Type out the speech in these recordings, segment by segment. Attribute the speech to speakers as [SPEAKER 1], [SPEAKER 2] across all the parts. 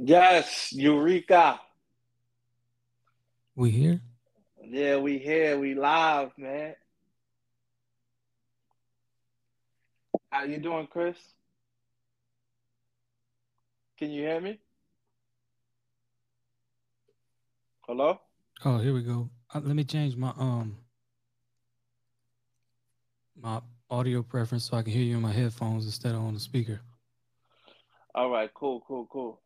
[SPEAKER 1] Yes, Eureka.
[SPEAKER 2] We here?
[SPEAKER 1] Yeah, we here. We live, man. How you doing, Chris? Can you hear me? Hello?
[SPEAKER 2] Oh, here we go. Uh, let me change my um my audio preference so I can hear you in my headphones instead of on the speaker.
[SPEAKER 1] All right, cool, cool, cool.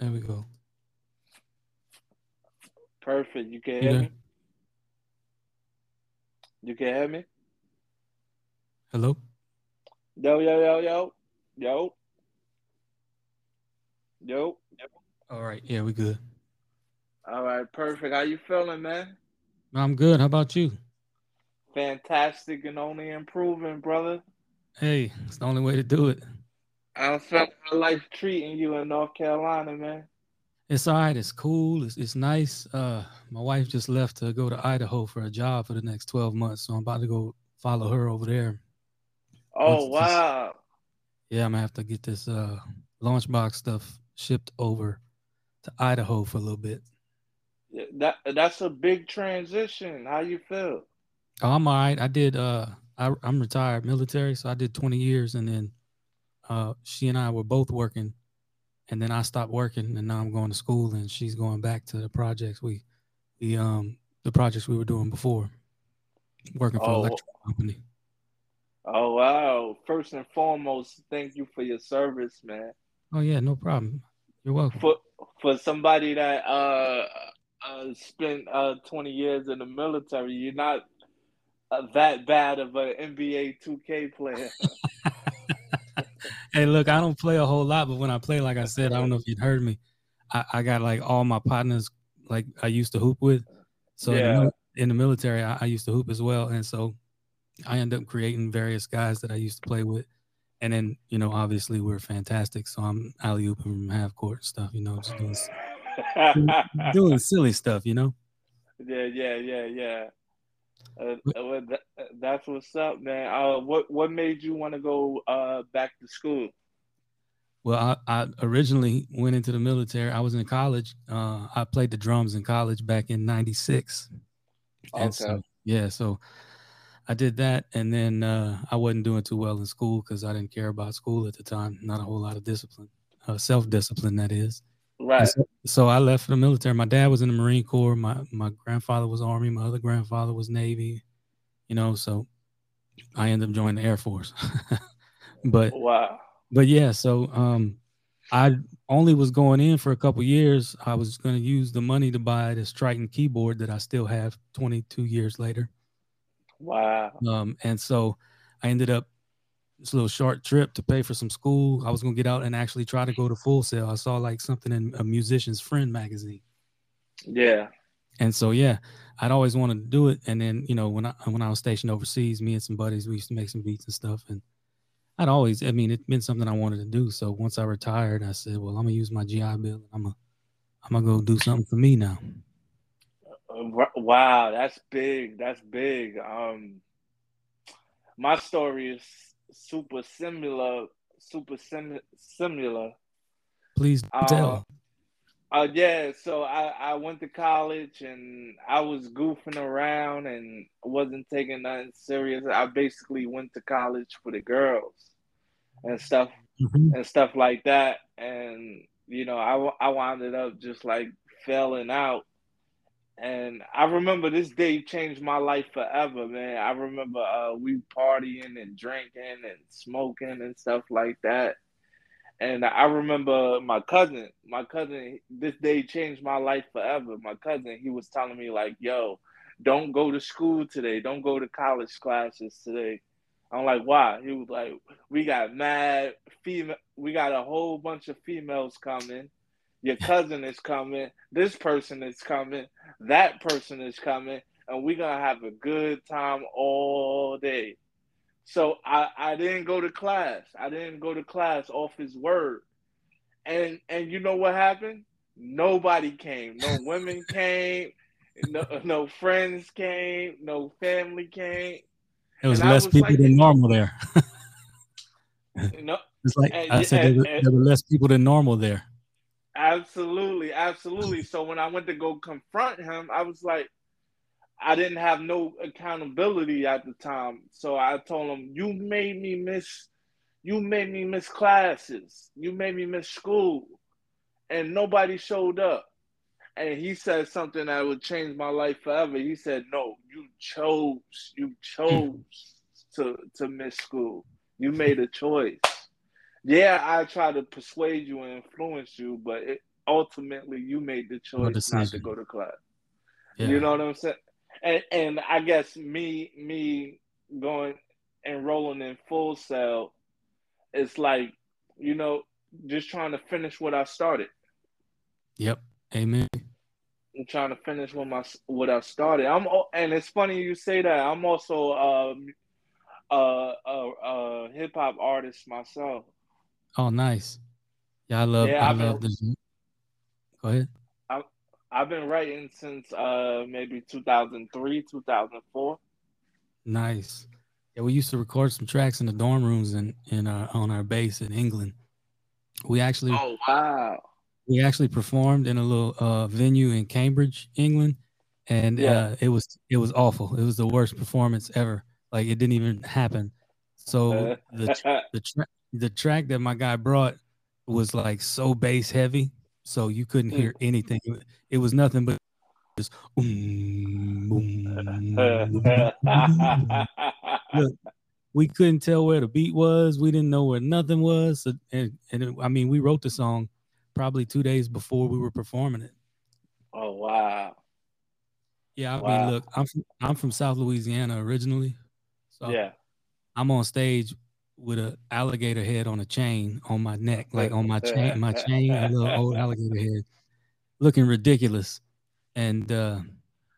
[SPEAKER 2] There we go.
[SPEAKER 1] Perfect. You can hear me? You can hear me?
[SPEAKER 2] Hello?
[SPEAKER 1] Yo, yo, yo, yo. Yo. Yo.
[SPEAKER 2] All right. Yeah, we good.
[SPEAKER 1] All right, perfect. How you feeling, man?
[SPEAKER 2] I'm good. How about you?
[SPEAKER 1] Fantastic and only improving, brother.
[SPEAKER 2] Hey, it's the only way to do it.
[SPEAKER 1] I'm feeling how life treating you in North Carolina, man.
[SPEAKER 2] It's all right. It's cool. It's, it's nice. Uh, my wife just left to go to Idaho for a job for the next 12 months. So I'm about to go follow her over there.
[SPEAKER 1] Oh
[SPEAKER 2] Once this-
[SPEAKER 1] wow.
[SPEAKER 2] Yeah, I'm gonna have to get this uh launchbox stuff shipped over to Idaho for a little bit.
[SPEAKER 1] Yeah, That that's a big transition. How you feel?
[SPEAKER 2] Oh, I'm all right. I did uh I I'm retired military, so I did 20 years and then uh she and I were both working and then I stopped working and now I'm going to school and she's going back to the projects we the um the projects we were doing before. Working for an
[SPEAKER 1] Oh,
[SPEAKER 2] electrical company.
[SPEAKER 1] oh wow. First and foremost, thank you for your service, man.
[SPEAKER 2] Oh yeah, no problem. You're welcome.
[SPEAKER 1] For for somebody that uh uh spent uh 20 years in the military, you're not uh, that bad of an NBA 2K player.
[SPEAKER 2] Hey, look, I don't play a whole lot, but when I play, like I said, I don't know if you'd heard me. I, I got like all my partners, like I used to hoop with. So in, the, in the military, I, I used to hoop as well, and so I end up creating various guys that I used to play with. And then, you know, obviously we're fantastic. So I'm alley ooping from half court and stuff, you know, just doing, doing silly stuff, you know.
[SPEAKER 1] Yeah, yeah, yeah, yeah. Uh, well, that, that's what's up, man. Uh, what what made you want to go uh back to school?
[SPEAKER 2] Well, I, I originally went into the military. I was in college. Uh, I played the drums in college back in '96, and
[SPEAKER 1] Okay.
[SPEAKER 2] so yeah, so I did that, and then uh, I wasn't doing too well in school because I didn't care about school at the time. Not a whole lot of discipline, uh, self discipline, that is.
[SPEAKER 1] Right.
[SPEAKER 2] so, so I left for the military. My dad was in the Marine Corps. My my grandfather was Army. My other grandfather was Navy. You know, so I ended up joining the Air Force. but
[SPEAKER 1] Wow.
[SPEAKER 2] but yeah, so um, I only was going in for a couple years. I was going to use the money to buy this Triton keyboard that I still have 22 years later.
[SPEAKER 1] Wow.
[SPEAKER 2] Um, and so I ended up this little short trip to pay for some school. I was going to get out and actually try to go to Full Sail. I saw like something in a Musician's Friend magazine.
[SPEAKER 1] Yeah.
[SPEAKER 2] And so yeah, I'd always wanted to do it. And then you know when I when I was stationed overseas, me and some buddies we used to make some beats and stuff. And I'd always, I mean, it's been something I wanted to do. So once I retired, I said, well, I'm gonna use my GI Bill. I'm gonna I'm gonna go do something for me now.
[SPEAKER 1] Wow, that's big. That's big. Um, my story is super similar. Super sim similar.
[SPEAKER 2] Please
[SPEAKER 1] Uh,
[SPEAKER 2] tell.
[SPEAKER 1] Uh, yeah, so I, I went to college and I was goofing around and wasn't taking nothing serious. I basically went to college for the girls and stuff
[SPEAKER 2] Mhm.
[SPEAKER 1] and stuff like that. And you know, I I wound up just like failing out. And I remember this day changed my life forever, man. I remember uh, we partying and drinking and smoking and stuff like that. And I remember my cousin, my cousin, this day changed my life forever. My cousin, he was telling me, like, yo, don't go to school today. Don't go to college classes today. I'm like, why? He was like, we got mad female, we got a whole bunch of females coming. Your cousin is coming. This person is coming. That person is coming. And we're going to have a good time all day. So I, I didn't go to class. I didn't go to class off his word. And and you know what happened? Nobody came. No women came. No, no friends came. No family came.
[SPEAKER 2] There was
[SPEAKER 1] and
[SPEAKER 2] less
[SPEAKER 1] was
[SPEAKER 2] people
[SPEAKER 1] like-
[SPEAKER 2] than normal there.
[SPEAKER 1] No,
[SPEAKER 2] It's like and, I said, and, there, were, there were less people than normal there.
[SPEAKER 1] Absolutely, absolutely. So when I went to go confront him, I was like, I didn't have no accountability at the time. So I told him, "You made me miss, you made me miss classes. You made me miss school, and nobody showed up." And he said something that would change my life forever. He said, "No, you chose. You chose to to miss school. You made a choice." Yeah, I try to persuade you and influence you, but it, ultimately you made the choice not to go to class. Yeah. You know what I'm saying? And and I guess me me going and enrolling in Full Sail, it's like you know just trying to finish what I started.
[SPEAKER 2] Yep. Amen.
[SPEAKER 1] I'm trying to finish what my what I started. I'm and it's funny you say that. I'm also um, uh, a, a hip hop artist myself.
[SPEAKER 2] Oh, nice. Yeah, I love. Yeah, I I've love been, this. Go ahead.
[SPEAKER 1] I, I've been writing since uh maybe 2003, 2004.
[SPEAKER 2] Nice. Yeah, we used to record some tracks in the dorm rooms in in our on our base in England. We actually.
[SPEAKER 1] Oh wow.
[SPEAKER 2] We actually performed in a little uh, venue in Cambridge, England, and yeah. uh, it was it was awful. It was the worst performance ever. Like it didn't even happen. So the the tra- the track that my guy brought was like so bass heavy, so you couldn't hear mm. anything. It was nothing but just Look, we couldn't tell where the beat was. We didn't know where nothing was. So, and and it, I mean, we wrote the song probably two days before we were performing it.
[SPEAKER 1] Oh wow!
[SPEAKER 2] Yeah, I wow. mean, look, I'm from, I'm from South Louisiana originally.
[SPEAKER 1] So yeah,
[SPEAKER 2] I'm on stage with a alligator head on a chain on my neck, like on my chain, my chain, a little old alligator head, looking ridiculous. And uh,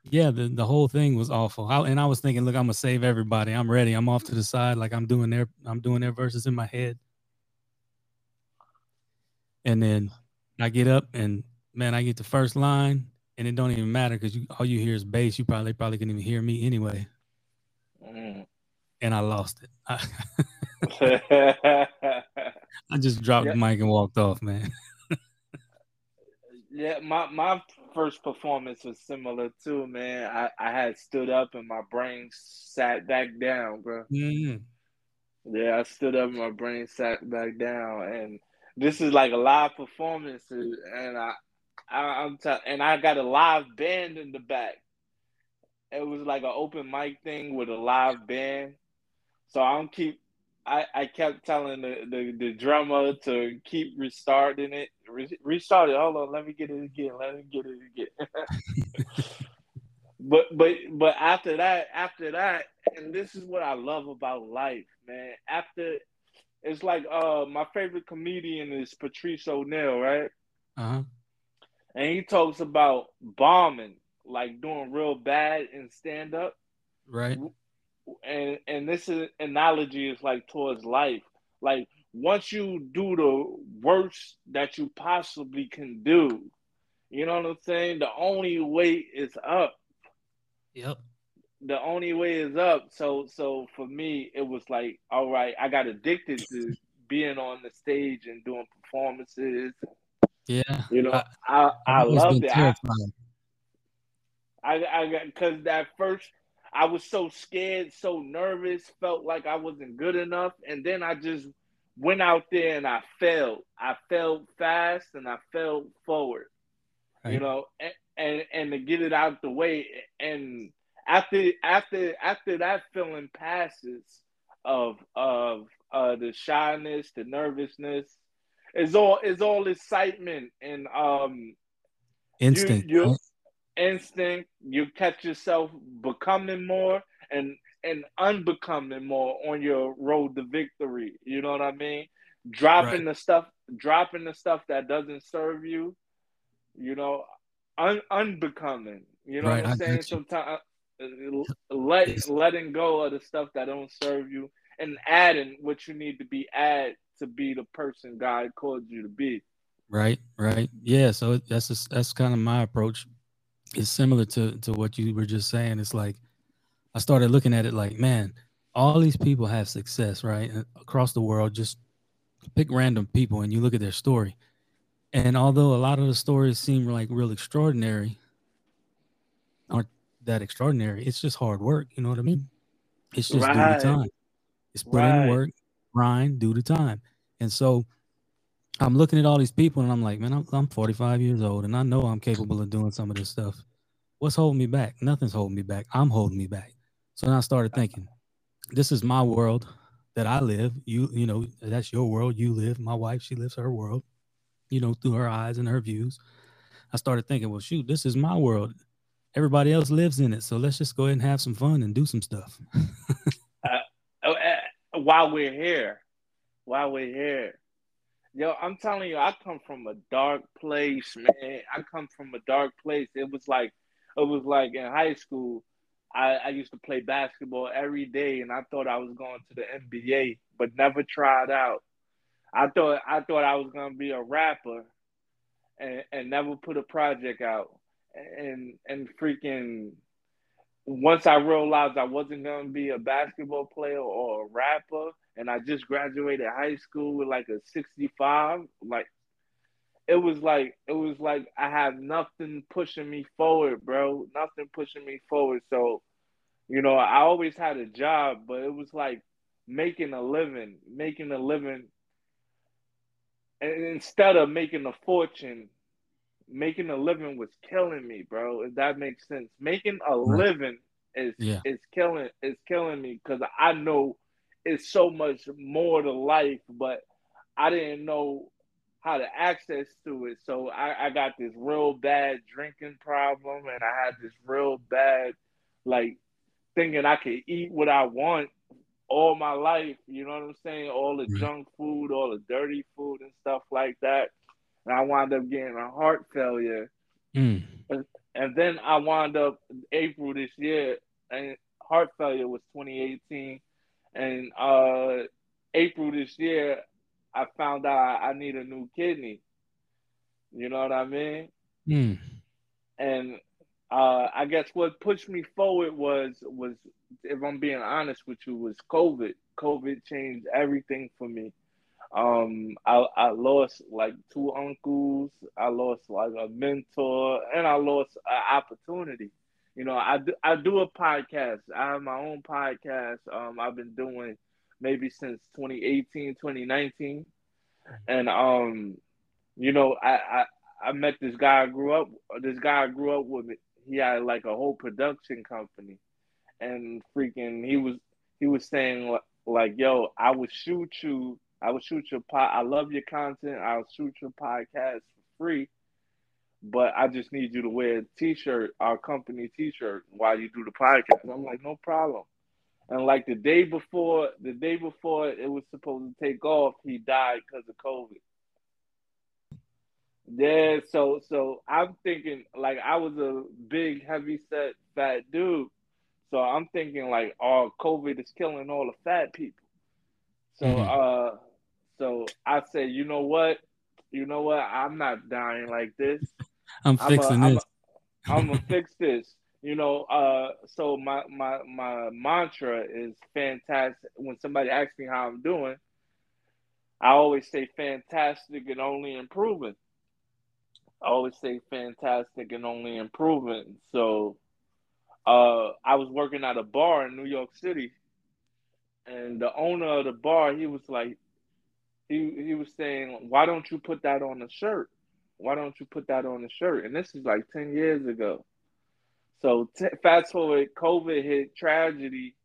[SPEAKER 2] yeah, the, the whole thing was awful. I, and I was thinking, look, I'm gonna save everybody. I'm ready. I'm off to the side, like I'm doing their I'm doing their verses in my head. And then I get up and man, I get the first line, and it don't even matter because you all you hear is bass. You probably probably can even hear me anyway. Mm. And I lost it. I just dropped the mic and walked off, man.
[SPEAKER 1] yeah, my my first performance was similar too, man. I, I had stood up and my brain sat back down, bro. Mm-hmm. Yeah, I stood up and my brain sat back down, and this is like a live performance, and I, I am t- and I got a live band in the back. It was like an open mic thing with a live band, so I'm keep I, I kept telling the, the, the drummer to keep restarting it. Re- restart it. Hold on, let me get it again. Let me get it again. but but but after that, after that, and this is what I love about life, man. After it's like uh my favorite comedian is Patrice O'Neal, right? Uh-huh. And he talks about bombing, like doing real bad in stand up.
[SPEAKER 2] Right
[SPEAKER 1] and and this is, analogy is like towards life. Like once you do the worst that you possibly can do, you know what I'm saying? The only way is up.
[SPEAKER 2] Yep.
[SPEAKER 1] The only way is up. So so for me, it was like, all right, I got addicted to being on the stage and doing performances.
[SPEAKER 2] Yeah.
[SPEAKER 1] You know, I I, I loved it. I, I I got because that first I was so scared, so nervous, felt like I wasn't good enough. And then I just went out there and I fell. I fell fast and I fell forward. Right. You know, and, and and to get it out the way. And after after after that feeling passes of of uh the shyness, the nervousness, it's all it's all excitement and um
[SPEAKER 2] instinct. You?
[SPEAKER 1] Instinct, you catch yourself becoming more and and unbecoming more on your road to victory. You know what I mean? Dropping right. the stuff, dropping the stuff that doesn't serve you. You know, un, unbecoming. You know right, what I'm saying? Sometimes uh, let letting go of the stuff that don't serve you and adding what you need to be add to be the person God called you to be.
[SPEAKER 2] Right, right, yeah. So that's just, that's kind of my approach it's similar to to what you were just saying. It's like I started looking at it like, man, all these people have success, right, across the world, just pick random people and you look at their story. And although a lot of the stories seem like real extraordinary, aren't that extraordinary. It's just hard work. You know what I mean? It's just right. do the time. It's put right. in work, grind, do the time. And so I'm looking at all these people and I'm like, man, I'm, I'm 45 years old and I know I'm capable of doing some of this stuff. What's holding me back? Nothing's holding me back. I'm holding me back. So then I started thinking, this is my world that I live. You, you know, that's your world. You live. My wife, she lives her world, you know, through her eyes and her views. I started thinking, well, shoot, this is my world. Everybody else lives in it. So let's just go ahead and have some fun and do some stuff.
[SPEAKER 1] uh, oh, uh, while we're here, while we're here, Yo, I'm telling you, I come from a dark place, man. I come from a dark place. It was like, it was like in high school. I, I used to play basketball every day, and I thought I was going to the NBA, but never tried out. I thought I thought I was gonna be a rapper, and and never put a project out, and and freaking. Once I realized I wasn't gonna be a basketball player or a rapper, and I just graduated high school with like a 65, like it was like it was like I have nothing pushing me forward, bro. Nothing pushing me forward. So, you know, I always had a job, but it was like making a living, making a living. And instead of making a fortune, making a living was killing me, bro. If that makes sense. Making a living is yeah. is killing is killing me because I know it's so much more to life, but I didn't know how to access to it. So I, I got this real bad drinking problem and I had this real bad like thinking I could eat what I want all my life, you know what I'm saying? All the junk food, all the dirty food and stuff like that. And I wound up getting a heart failure. Mm. And, and then I wound up April this year and heart failure was 2018 and uh, April this year, I found out I need a new kidney. You know what I mean? Mm. And uh, I guess what pushed me forward was was if I'm being honest with you was COVID. COVID changed everything for me. Um, I, I lost like two uncles. I lost like a mentor, and I lost an opportunity. You know, I do, I do a podcast. I have my own podcast. Um, I've been doing maybe since 2018, 2019. And um, you know, I, I I met this guy I grew up this guy I grew up with. me. He had like a whole production company. And freaking he was he was saying like, yo, I would shoot you, I would shoot your pod I love your content, I'll shoot your podcast for free but I just need you to wear a t-shirt, our company t-shirt, while you do the podcast. I'm like, no problem. And like the day before, the day before it was supposed to take off, he died because of COVID. Yeah, so so I'm thinking like I was a big, heavy set, fat dude. So I'm thinking like, oh, COVID is killing all the fat people. So mm-hmm. uh so I said, you know what? You know what? I'm not dying like this.
[SPEAKER 2] I'm fixing
[SPEAKER 1] I'm
[SPEAKER 2] this.
[SPEAKER 1] I'm gonna fix this. You know, uh, so my my my mantra is fantastic. When somebody asks me how I'm doing, I always say fantastic and only improving. I always say fantastic and only improving. So, uh, I was working at a bar in New York City, and the owner of the bar, he was like, he he was saying, "Why don't you put that on the shirt?" Why don't you put that on the shirt? And this is like 10 years ago. So t- fast forward, COVID hit, tragedy.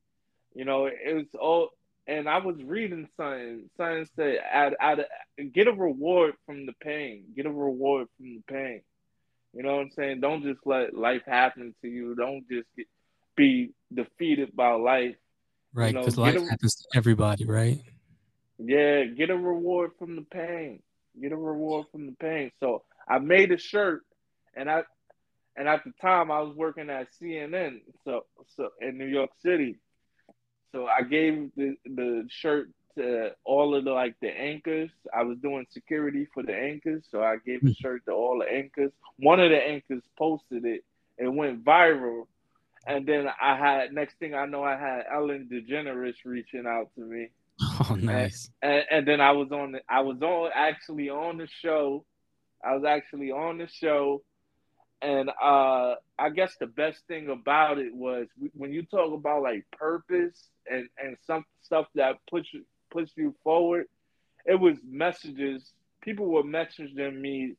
[SPEAKER 1] You know, it was all, and I was reading something. Something said, add, add, get a reward from the pain. Get a reward from the pain. You know what I'm saying? Don't just let life happen to you. Don't just get, be defeated by life.
[SPEAKER 2] Right, because you know, life a, happens to everybody, right?
[SPEAKER 1] Yeah, get a reward from the pain. Get a reward from the pain. So I made a shirt, and I and at the time I was working at CNN, so so in New York City. So I gave the the shirt to all of the like the anchors. I was doing security for the anchors, so I gave the hmm. shirt to all the anchors. One of the anchors posted it. It went viral. And then I had next thing I know, I had Ellen DeGeneres reaching out to me.
[SPEAKER 2] Oh, nice.
[SPEAKER 1] And, and, then I was on the, I was on actually on the show. I was actually on the show, and uh, I guess the best thing about it was when you talk about like purpose and and some stuff that push push you forward. It was messages. People were messaging me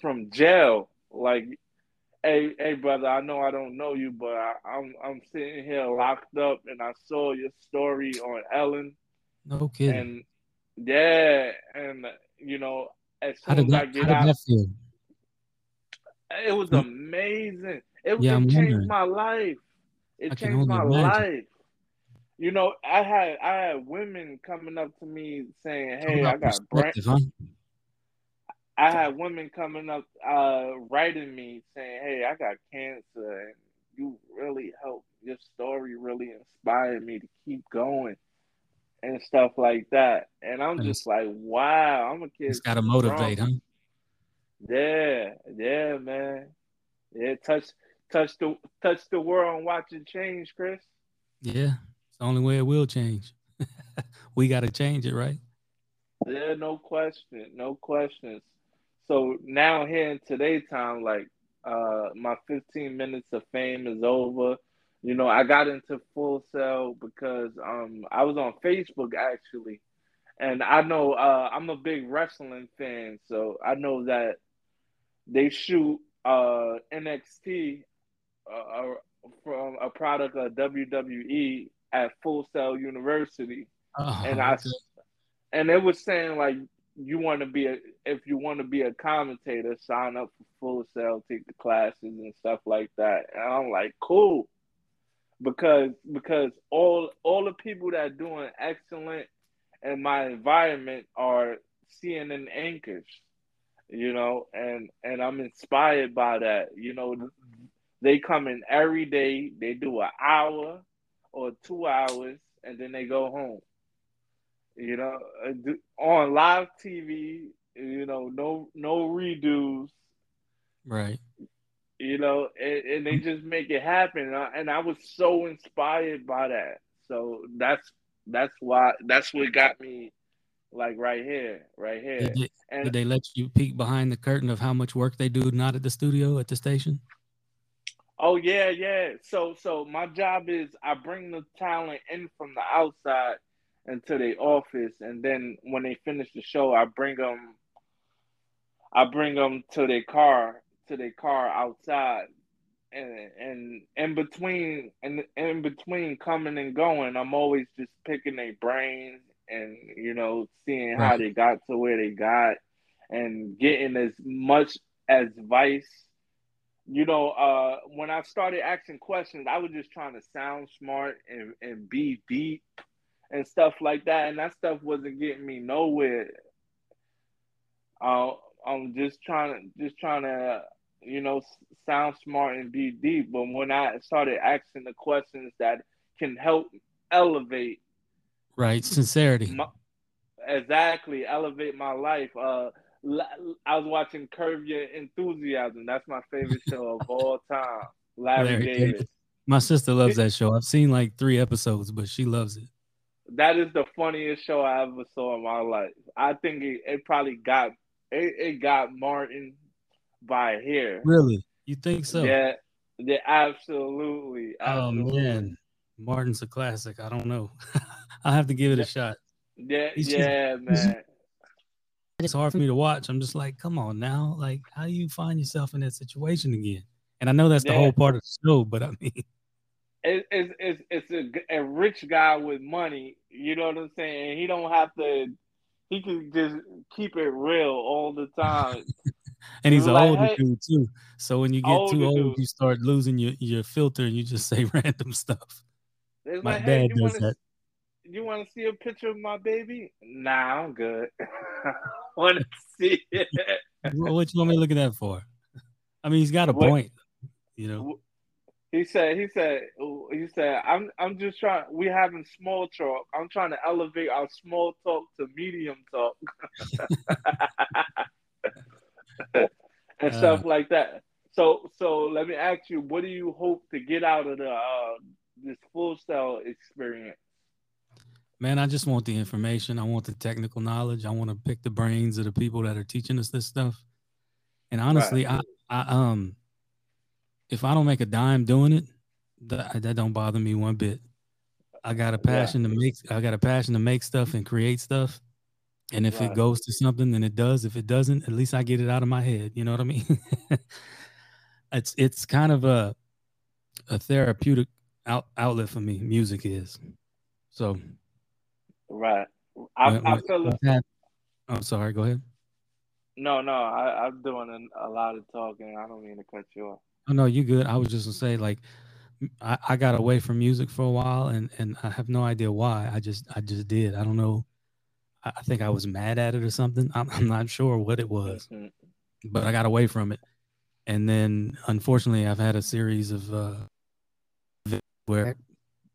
[SPEAKER 1] from jail, like hey, hey, brother, I know I don't know you, but I, I'm, I'm sitting here locked up, and I saw your story on Ellen.
[SPEAKER 2] No kidding.
[SPEAKER 1] And yeah, and you know, as soon as that, I get out, it was amazing. It, yeah, it changed my life. It I changed my imagine. life. You know, I had I had women coming up to me saying, "Hey, I got brain." Huh? I had women coming up, uh, writing me saying, "Hey, I got cancer, and you really helped. Your story really inspired me to keep going." And stuff like that. And I'm just like, wow, I'm a kid.
[SPEAKER 2] It's got to motivate, huh?
[SPEAKER 1] Yeah, yeah, man. Yeah, touch, touch the, touch the world and watch it change, Chris.
[SPEAKER 2] Yeah, it's the only way it will change. we got to change it, right?
[SPEAKER 1] Yeah, no question, no questions. So now here in today's time, like uh my 15 minutes of fame is over. You know, I got into Full Sail because um I was on Facebook actually, and I know uh I'm a big wrestling fan, so I know that they shoot uh NXT uh, from a product of WWE at Full Sail University, oh, and I and it was saying like you want to be a if you want to be a commentator, sign up for Full Sail, take the classes and stuff like that. And I'm like, cool, because because all all the people that are doing excellent in my environment are CNN anchors, you know, and and I'm inspired by that. You know, they come in every day, they do an hour or two hours, and then they go home you know, on live TV, you know, no no redos,
[SPEAKER 2] right?
[SPEAKER 1] You know, and, and they just make it happen, and I, and I was so inspired by that. So that's that's why that's what got me like right here, right here.
[SPEAKER 2] Did
[SPEAKER 1] they,
[SPEAKER 2] and, did they let you peek behind the curtain of how much work they do not at the studio at the station?
[SPEAKER 1] Oh yeah, yeah. So so my job is I bring the talent in from the outside into the office, and then when they finish the show, I bring them. I bring them to their car, to their car outside, and and in between, and in between coming and going, I'm always just picking their brain and you know seeing how they got to where they got, and getting as much advice. You know, uh, when I started asking questions, I was just trying to sound smart and, and be deep and stuff like that, and that stuff wasn't getting me nowhere. Uh, I'm just trying to just trying to you know sound smart and be deep, but when I started asking the questions that can help elevate,
[SPEAKER 2] right, sincerity,
[SPEAKER 1] my, exactly, elevate my life. Uh, I was watching Curb Your Enthusiasm. That's my favorite show of all time. Larry, Larry David. David.
[SPEAKER 2] My sister loves that show. I've seen like three episodes, but she loves it
[SPEAKER 1] that is the funniest show I ever saw in my life. I think it, it probably got it, it got Martin by here.
[SPEAKER 2] Really? You think so?
[SPEAKER 1] Yeah, yeah, absolutely. absolutely.
[SPEAKER 2] Oh man, Martin's a classic. I don't know. I have to give it a shot.
[SPEAKER 1] Yeah, He's yeah, just, man.
[SPEAKER 2] It's hard for me to watch. I'm just like, come on now. Like, how do you find yourself in that situation again? And I know that's the yeah. whole part of the show, but I mean,
[SPEAKER 1] it's it's it's a, a rich guy with money. You know what I'm saying? He don't have to. He can just keep it real all the time.
[SPEAKER 2] and he's an like, older hey, dude too. So when you get too old, dude. you start losing your, your filter and you just say random stuff.
[SPEAKER 1] It's my like, dad hey, does wanna, that. You want to see a picture of my baby? Nah, I'm good. want to see it?
[SPEAKER 2] what you want me to look at that for? I mean, he's got a what, point. You know,
[SPEAKER 1] he said, he said, he said, I'm, I'm just trying. We having small talk. I'm trying to elevate our small talk to medium talk, and uh, stuff like that. So, so let me ask you, what do you hope to get out of the uh, this Full Sail experience?
[SPEAKER 2] Man, I just want the information. I want the technical knowledge. I want to pick the brains of the people that are teaching us this stuff. And honestly, right. I, I um if I don't make a dime doing it, that, that don't bother me one bit. I got a passion yeah. to make I got a passion to make stuff and create stuff. And if right. it goes to something, then it does. If it doesn't, at least I get it out of my head. You know what I mean? it's it's kind of a a therapeutic out, outlet for me. Music is. So
[SPEAKER 1] Right. I, when, I feel
[SPEAKER 2] when, had, I'm sorry, go ahead.
[SPEAKER 1] No, no, I, I'm doing a, a lot of talking. I don't mean to cut you off.
[SPEAKER 2] Oh no, you good. I was just gonna say like I, I got away from music for a while and and I have no idea why. I just I just did. I don't know. I, I think I was mad at it or something. I'm, I'm not sure what it was, mm-hmm. but I got away from it. And then unfortunately, I've had a series of uh, where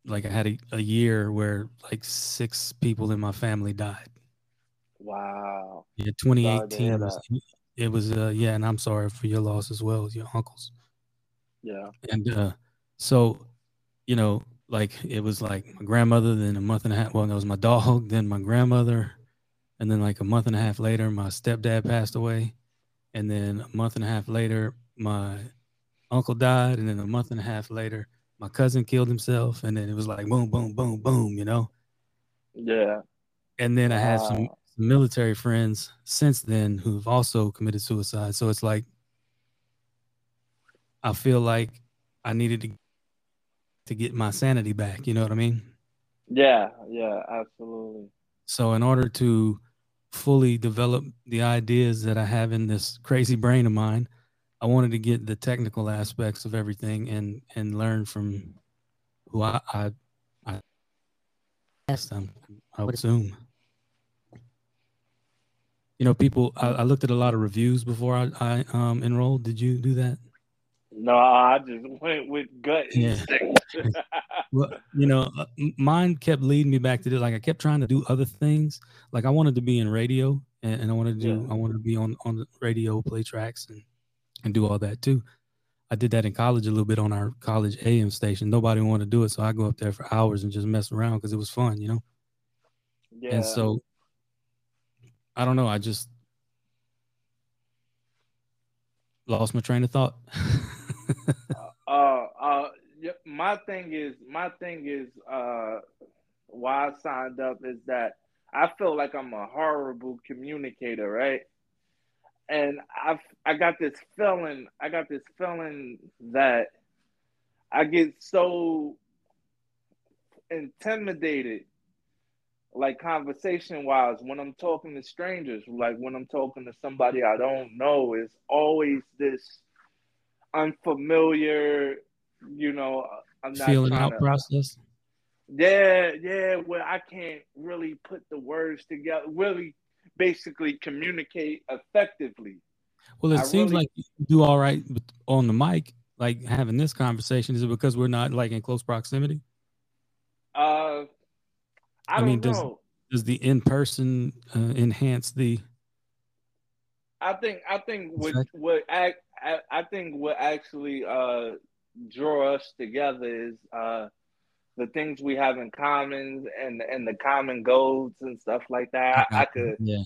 [SPEAKER 2] like I had a, a year where like six people in my family died.
[SPEAKER 1] Wow.
[SPEAKER 2] Yeah, 2018 was, it was uh yeah, and I'm sorry for your loss as well as your uncles.
[SPEAKER 1] Yeah.
[SPEAKER 2] And uh so, you know, like it was like my grandmother, then a month and a half. Well, that was my dog, then my grandmother, and then like a month and a half later, my stepdad passed away, and then a month and a half later, my uncle died, and then a month and a half later, my cousin killed himself, and then it was like boom, boom, boom, boom, you know.
[SPEAKER 1] Yeah.
[SPEAKER 2] And then I had some, some military friends since then who've also committed suicide. So it's like I feel like I needed to to get my sanity back. You know what I mean?
[SPEAKER 1] Yeah, yeah, absolutely.
[SPEAKER 2] So, in order to fully develop the ideas that I have in this crazy brain of mine, I wanted to get the technical aspects of everything and and learn from who I I, I asked them. I would assume. You know, people. I, I looked at a lot of reviews before I, I um, enrolled. Did you do that?
[SPEAKER 1] No, I just went with gut instinct.
[SPEAKER 2] well, you know, uh, mine kept leading me back to this. Like I kept trying to do other things. Like I wanted to be in radio, and, and I wanted to do. Yeah. I wanted to be on on the radio, play tracks, and and do all that too. I did that in college a little bit on our college AM station. Nobody wanted to do it, so I go up there for hours and just mess around because it was fun, you know. Yeah. And so, I don't know. I just lost my train of thought.
[SPEAKER 1] uh, uh, my thing is, my thing is, uh, why I signed up is that I feel like I'm a horrible communicator, right? And I, I got this feeling, I got this feeling that I get so intimidated, like conversation wise, when I'm talking to strangers, like when I'm talking to somebody I don't know, it's always this unfamiliar, you know, I'm
[SPEAKER 2] not feeling out to, process.
[SPEAKER 1] Yeah, yeah, where I can't really put the words together, really basically communicate effectively.
[SPEAKER 2] Well, it I seems really, like you do all right on the mic, like having this conversation. Is it because we're not like in close proximity?
[SPEAKER 1] Uh, I, I mean,
[SPEAKER 2] does does the in person uh, enhance the?
[SPEAKER 1] I think I think what what I, I think what actually uh, draw us together is uh, the things we have in common and and the common goals and stuff like that. I, I could,
[SPEAKER 2] yeah,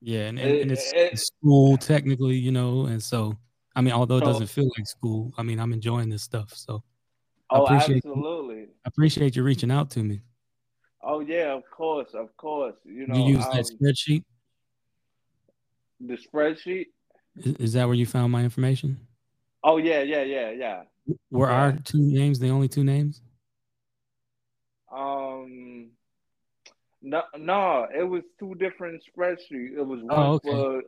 [SPEAKER 2] yeah, and, and, it, and it's, it, school technically, you know, and so I mean, although it doesn't feel like school, I mean, I'm enjoying this stuff. So,
[SPEAKER 1] oh, I absolutely,
[SPEAKER 2] I appreciate you reaching out to me.
[SPEAKER 1] Oh yeah, of course, of course. You know,
[SPEAKER 2] you use um, that spreadsheet.
[SPEAKER 1] The spreadsheet.
[SPEAKER 2] Is, is, that where you found my information?
[SPEAKER 1] Oh yeah, yeah, yeah, yeah.
[SPEAKER 2] Were yeah. our two names the only two names?
[SPEAKER 1] Um, no, no, it was two different spreadsheets. It was one
[SPEAKER 2] oh, okay.
[SPEAKER 1] for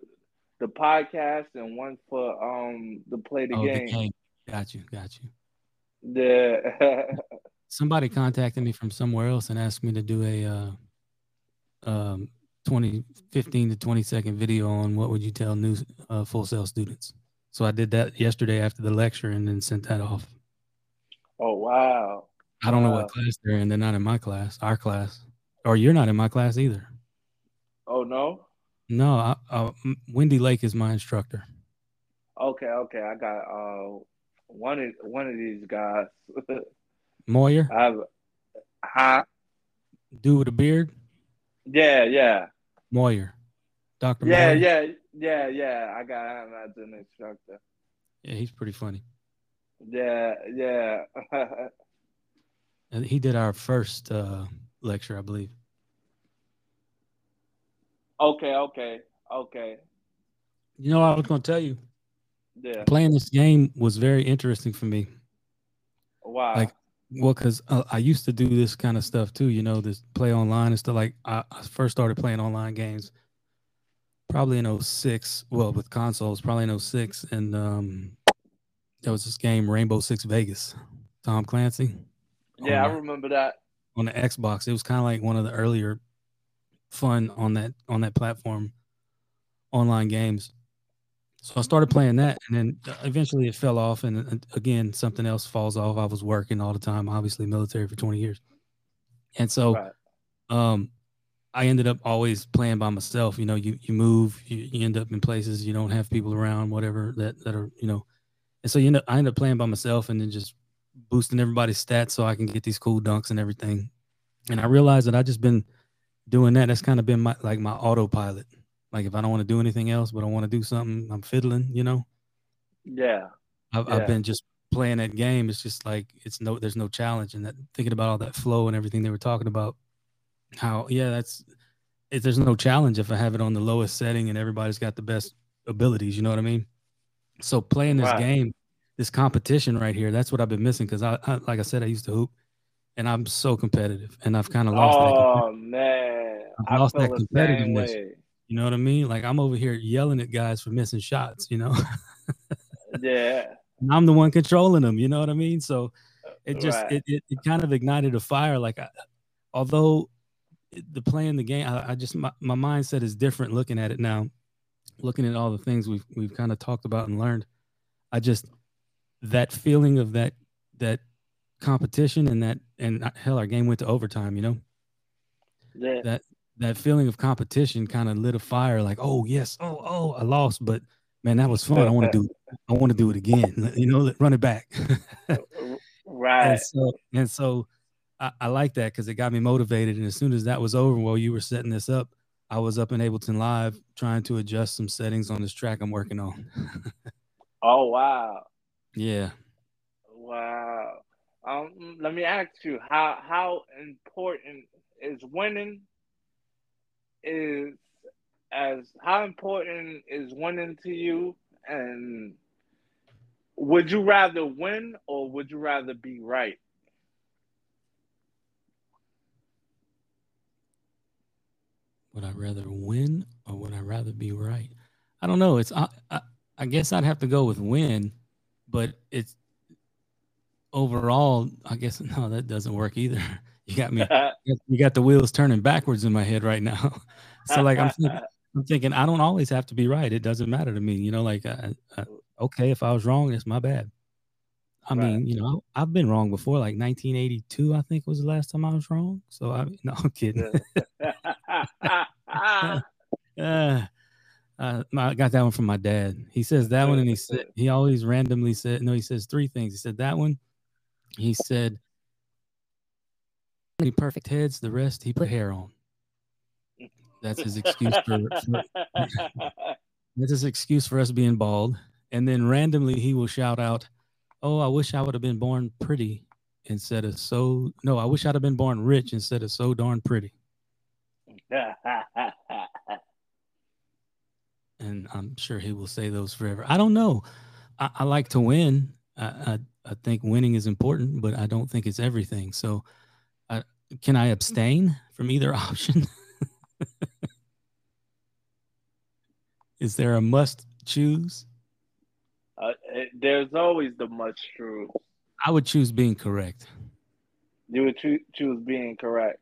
[SPEAKER 1] the podcast and one for um the play the, oh, game. the game.
[SPEAKER 2] Got you, got you.
[SPEAKER 1] Yeah.
[SPEAKER 2] Somebody contacted me from somewhere else and asked me to do a uh, um 20, 15 to 20 second video on what would you tell new uh, Full Sail students. So I did that yesterday after the lecture and then sent that off.
[SPEAKER 1] Oh, wow.
[SPEAKER 2] I don't wow. know what class they're in. They're not in my class, our class. Or you're not in my class either.
[SPEAKER 1] Oh, no?
[SPEAKER 2] No, I, uh, Wendy Lake is my instructor.
[SPEAKER 1] Okay, okay. I got uh one of one of these guys.
[SPEAKER 2] Moyer?
[SPEAKER 1] I have, huh?
[SPEAKER 2] dude with a beard.
[SPEAKER 1] Yeah, yeah.
[SPEAKER 2] Moyer. Dr.
[SPEAKER 1] Yeah,
[SPEAKER 2] Moyer.
[SPEAKER 1] yeah, yeah, yeah. I got him as an instructor.
[SPEAKER 2] Yeah, he's pretty funny.
[SPEAKER 1] Yeah, yeah.
[SPEAKER 2] And he did our first uh, lecture, I believe.
[SPEAKER 1] okay, okay, okay.
[SPEAKER 2] You know, I was going to tell you,
[SPEAKER 1] Yeah.
[SPEAKER 2] playing this game was very interesting for me.
[SPEAKER 1] Wow.
[SPEAKER 2] Like, Well, because uh, I used to do this kind of stuff too, you know, this play online and stuff. Like, I, I first started playing online games probably in 06. Well, with consoles, probably in 06. And um, there was this game, Rainbow Six Vegas, Tom Clancy.
[SPEAKER 1] yeah, I
[SPEAKER 2] the-
[SPEAKER 1] remember that.
[SPEAKER 2] on the Xbox. It was kind of like one of the earlier fun on that on that platform online games. So I started playing that, and then uh, eventually it fell off. And uh, again, something else falls off. I was working all the time, obviously military for twenty years, and so
[SPEAKER 1] Right.
[SPEAKER 2] um, I ended up always playing by myself. You know, you you move, you, you end up in places you don't have people around, whatever that that are you know, and so you end up I end up playing by myself and then just boosting everybody's stats so I can get these cool dunks and everything. And I realized that I just been doing that. That's kind of been my like my autopilot. Like if I don't want to do anything else, but I want to do something, I'm fiddling. You know,
[SPEAKER 1] Yeah.
[SPEAKER 2] I've,
[SPEAKER 1] Yeah.
[SPEAKER 2] I've been just playing that game. It's just like it's no, there's no challenge, and that thinking about all that flow and everything they were talking about. How yeah, that's if there's no challenge if I have it on the lowest setting and everybody's got the best abilities. You know what I mean? So playing this
[SPEAKER 1] Right.
[SPEAKER 2] game, this competition right here, that's what I've been missing because I, I, like I said, I used to hoop, and I'm so competitive, and I've kind of lost that.
[SPEAKER 1] Oh man,
[SPEAKER 2] I've
[SPEAKER 1] I
[SPEAKER 2] lost that competitiveness. You know what I mean? Like I'm over here yelling at guys for missing shots. You know.
[SPEAKER 1] Yeah.
[SPEAKER 2] and I'm the one controlling them. You know what I mean? So it just
[SPEAKER 1] Right.
[SPEAKER 2] it, it, it kind of ignited a fire. Like I, although the playing the game, I, I just my, my mindset is different looking at it now. Looking at all the things we've we've kind of talked about and learned, I just that feeling of that that competition and that and uh, hell, our game went to overtime. You know
[SPEAKER 1] Yeah.
[SPEAKER 2] that that feeling of competition kind of lit a fire. Like oh yes, oh oh I lost, but man that was fun. I want to do I want to do it again. You know, run it back.
[SPEAKER 1] Right.
[SPEAKER 2] and so and so I, I like that because it got me motivated. And as soon as that was over, while you were setting this up, I was up in Ableton Live trying to adjust some settings on this track I'm working on.
[SPEAKER 1] Oh wow.
[SPEAKER 2] yeah.
[SPEAKER 1] Wow. Um, let me ask you how how important is winning is as how important is winning to you and would you rather win or would you rather be right?
[SPEAKER 2] Would I rather win or would I rather be right? I don't know. It's I, I, I guess I'd have to go with win, but it's overall. I guess no, that doesn't work either. You got me. you got the wheels turning backwards in my head right now. so like I'm thinking, I'm thinking I don't always have to be right. It doesn't matter to me. You know, like I, I, okay, if I was wrong, it's my bad. I
[SPEAKER 1] Right.
[SPEAKER 2] mean, you know, I've been wrong before. Like 1982, I think was the last time I was wrong. So I no, I'm kidding. uh, uh, I got that one from my dad. He says that one, and he said he always randomly said no. He says three things. He said that one. He said any perfect heads. The rest he put hair on. That's his excuse for, for that's his excuse for us being bald. And then randomly he will shout out, "Oh, I wish I would have been born pretty instead of so no. I wish I'd have been born rich instead of so darn pretty." and I'm sure he will say those forever. I don't know. I, I like to win. I, I I think winning is important, but I don't think it's everything. So, can I abstain from either option? is there a must choose?
[SPEAKER 1] Uh, there's always the must choose.
[SPEAKER 2] I would choose being correct.
[SPEAKER 1] You would choo- choose being correct.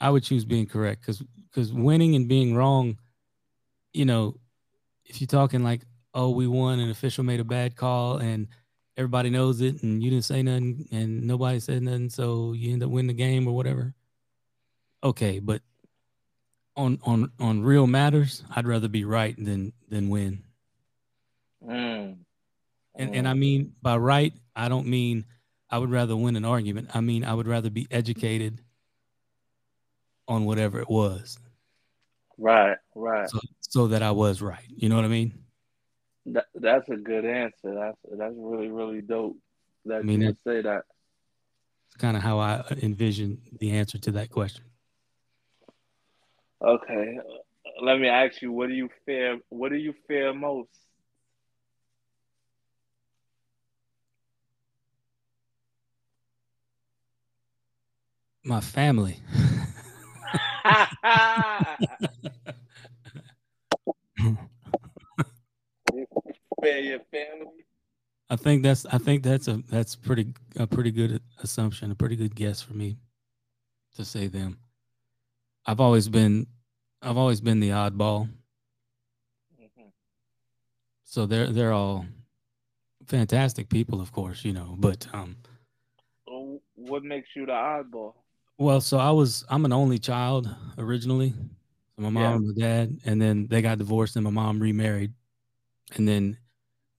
[SPEAKER 2] I would choose being correct because because winning and being wrong, you know, if you're talking like, oh, we won, an official made a bad call, and everybody knows it, and you didn't say nothing, and nobody said nothing, so you end up winning the game or whatever. Okay, but on on on real matters, I'd rather be right than than win.
[SPEAKER 1] Mm.
[SPEAKER 2] And and I mean by right, I don't mean I would rather win an argument. I mean I would rather be educated on whatever it was.
[SPEAKER 1] Right, right.
[SPEAKER 2] So, so that I was right. You know what I mean?
[SPEAKER 1] That, that's a good answer. That's that's really really dope. That I mean, you say that.
[SPEAKER 2] It's kind of how I envision the answer to that question.
[SPEAKER 1] Okay, let me ask you: What do you fear? What do you fear most?
[SPEAKER 2] My family.
[SPEAKER 1] your family.
[SPEAKER 2] I think that's I think that's a that's pretty a pretty good assumption, a pretty good guess for me to say them. I've always been I've always been the oddball. Mm-hmm. So they're they're all fantastic people, of course, you know, but um
[SPEAKER 1] what makes you the oddball?
[SPEAKER 2] Well, so I was I'm an only child originally. So my mom yeah. and my dad, and then they got divorced and my mom remarried. And then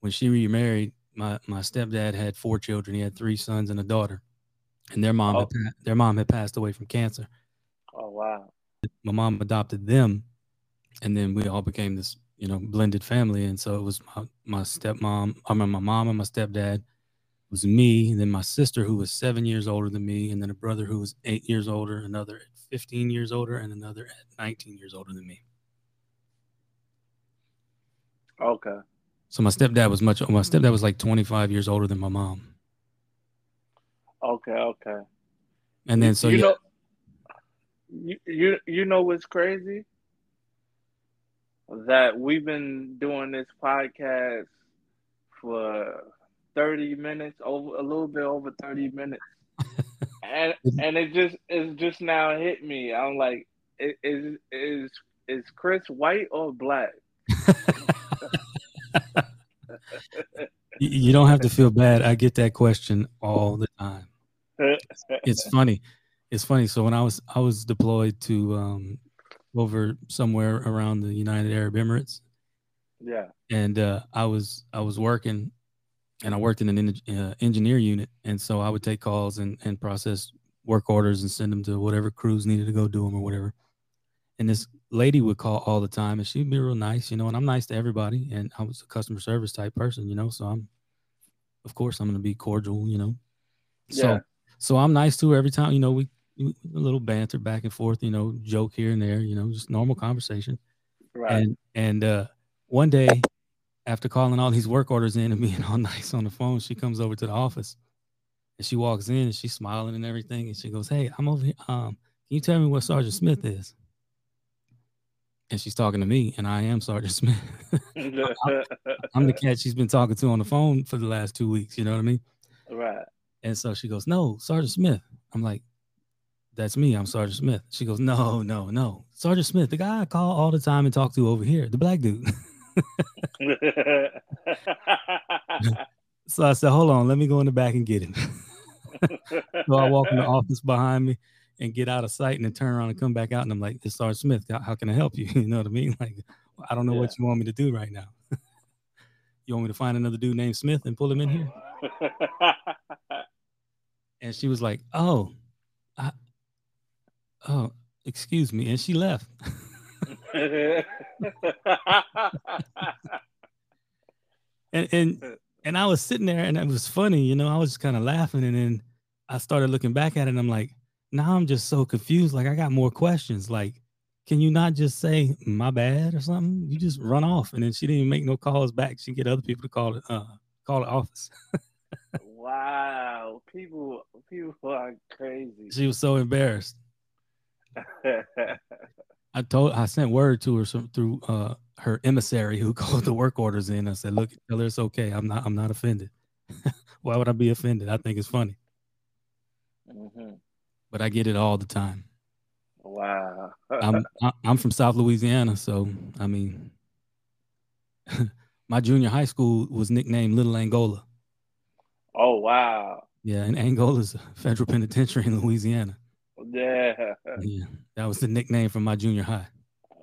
[SPEAKER 2] when she remarried, my my stepdad had four children. He had three sons and a daughter, and their mom oh. had, their mom had passed away from cancer.
[SPEAKER 1] Oh wow!
[SPEAKER 2] My mom adopted them, and then we all became this you know blended family. And so it was my my stepmom, I mean my mom and my stepdad. It was me, and then my sister who was seven years older than me, and then a brother who was eight years older, another at fifteen years older, and another at nineteen years older than me.
[SPEAKER 1] Okay.
[SPEAKER 2] So my stepdad was much. My stepdad was like 25 years older than my mom.
[SPEAKER 1] Okay, okay.
[SPEAKER 2] And then so
[SPEAKER 1] you
[SPEAKER 2] yeah.
[SPEAKER 1] know, you you you know what's crazy? That we've been doing this podcast for 30 minutes, over a little bit over 30 minutes. and and it just it's just now hit me. I'm like, is is is Chris white or black?
[SPEAKER 2] you don't have to feel bad. I get that question all the time. It's funny. It's funny. So when I was I was deployed to um, over somewhere around the United Arab Emirates.
[SPEAKER 1] Yeah.
[SPEAKER 2] And uh, I was I was working, and I worked in an uh, engineer unit, and so I would take calls and and process work orders and send them to whatever crews needed to go do them or whatever. And this lady would call all the time and she'd be real nice, you know, and I'm nice to everybody. And I was a customer service type person, you know, so I'm, of course, I'm going to be cordial, you know. So, yeah. so I'm nice to her every time, you know, we, we, a little banter back and forth, you know, joke here and there, you know, just normal conversation. Right. And, and, uh, one day after calling all these work orders in and being all nice on the phone, she comes over to the office and she walks in and she's smiling and everything. And she goes, Hey, I'm over here. Um, can you tell me what Sergeant Smith is? And she's talking to me, and I am Sergeant Smith. I'm the cat she's been talking to on the phone for the last two weeks. You know what I mean?
[SPEAKER 1] Right.
[SPEAKER 2] And so she goes, "No, Sergeant Smith." I'm like, "That's me. I'm Sergeant Smith." She goes, "No, no, no, Sergeant Smith, the guy I call all the time and talk to over here, the black dude." so I said, "Hold on, let me go in the back and get him." so I walk in the office behind me and get out of sight and then turn around and come back out. And I'm like, it's Sergeant Smith. How, how, can I help you? You know what I mean? Like, I don't know yeah. what you want me to do right now. you want me to find another dude named Smith and pull him in here? and she was like, oh, I, oh, excuse me. And she left. and, and and I was sitting there and it was funny, you know, I was just kind of laughing and then I started looking back at it and I'm like, now I'm just so confused. Like I got more questions. Like, can you not just say my bad or something? You just run off, and then she didn't even make no calls back. She get other people to call it, uh, call the office.
[SPEAKER 1] wow, people, people are crazy.
[SPEAKER 2] She was so embarrassed. I told, I sent word to her some, through uh, her emissary who called the work orders in. I said, "Look, tell her it's okay. I'm not, I'm not offended. Why would I be offended? I think it's funny." Mm-hmm but I get it all the time.
[SPEAKER 1] Wow.
[SPEAKER 2] I'm I'm from South Louisiana, so I mean, my junior high school was nicknamed Little Angola.
[SPEAKER 1] Oh wow.
[SPEAKER 2] Yeah, and Angola's a federal penitentiary in Louisiana.
[SPEAKER 1] Yeah.
[SPEAKER 2] Yeah, that was the nickname from my junior high.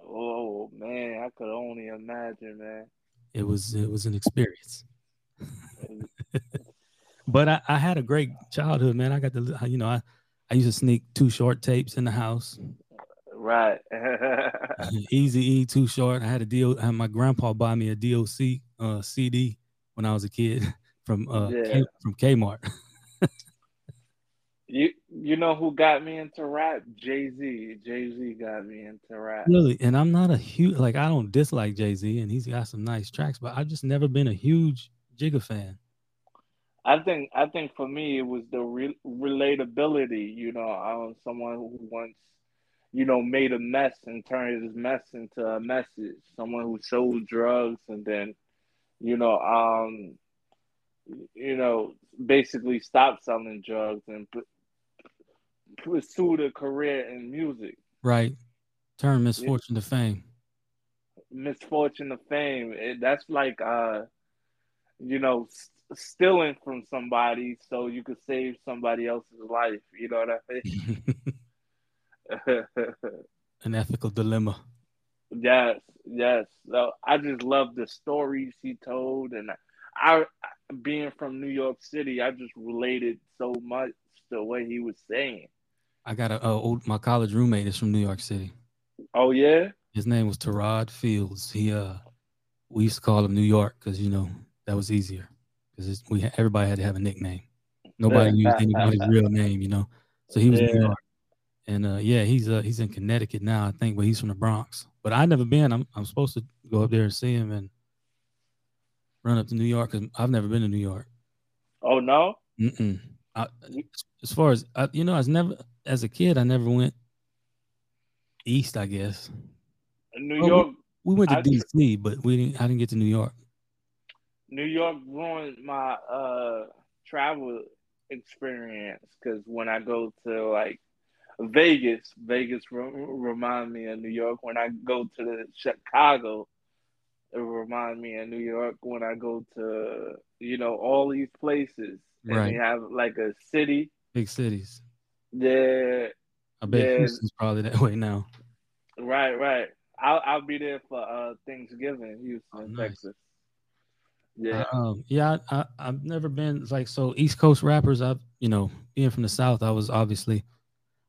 [SPEAKER 1] Oh man, I could only imagine, man.
[SPEAKER 2] It was it was an experience. but I, I had a great childhood, man. I got to you know I I used to sneak Too Short tapes in the house.
[SPEAKER 1] Right.
[SPEAKER 2] Eazy E, Too Short. I had a deal. I had my grandpa buy me a DOC uh, CD when I was a kid from uh,
[SPEAKER 1] Yeah.
[SPEAKER 2] K, from Kmart.
[SPEAKER 1] you you know who got me into rap? Jay Z. Jay Z got me into rap.
[SPEAKER 2] really, and I'm not a huge like I don't dislike Jay Z, and he's got some nice tracks, but I've just never been a huge Jigga fan.
[SPEAKER 1] I think I think for me it was the re- relatability. You know, um, someone who once you know made a mess and turned his mess into a message. Someone who sold drugs and then you know um you know basically stopped selling drugs and pu- pursued a career in music.
[SPEAKER 2] Right. Turn misfortune to fame.
[SPEAKER 1] misfortune of fame. It, that's like uh, you know, stealing from somebody so you could save somebody else's life. You know what I mean?
[SPEAKER 2] An ethical dilemma.
[SPEAKER 1] yes, yes. So I just love the stories he told, and I, being from New York City, I just related so much to what he was saying.
[SPEAKER 2] I got a, old my college roommate is from New York City.
[SPEAKER 1] Oh yeah,
[SPEAKER 2] His name was Terod Fields. He uh, we used to call him New York because you know that was easier because we everybody had to have a nickname. Nobody used anybody's real name, you know. So he was in
[SPEAKER 1] New
[SPEAKER 2] York, and uh, yeah, he's uh, he's in Connecticut now, I think, but he's from the Bronx. But I've never been. I'm I'm supposed to go up there and see him and run up to New York because I've never been to New York.
[SPEAKER 1] oh no,
[SPEAKER 2] Mm-mm. I, as far as I, you know, I was never as a kid. I never went east. I guess
[SPEAKER 1] New
[SPEAKER 2] Oh,
[SPEAKER 1] York.
[SPEAKER 2] we went to
[SPEAKER 1] I-
[SPEAKER 2] D.C., but we didn't. I didn't get to New York.
[SPEAKER 1] New York ruined my uh travel experience because when I go to like Vegas, Vegas re- remind me of New York. When I go to the Chicago, it remind me of New York. When I go to you know all these places, and
[SPEAKER 2] Right.
[SPEAKER 1] they have like a city.
[SPEAKER 2] Big cities.
[SPEAKER 1] Yeah,
[SPEAKER 2] I bet
[SPEAKER 1] Yeah.
[SPEAKER 2] Houston's probably that way now.
[SPEAKER 1] right, right. I'll I'll be there for uh Thanksgiving, Houston,
[SPEAKER 2] Oh, nice.
[SPEAKER 1] Texas. Yeah,
[SPEAKER 2] um, yeah, I, I, I've never been like so East Coast rappers. I've you know being from the South, I was obviously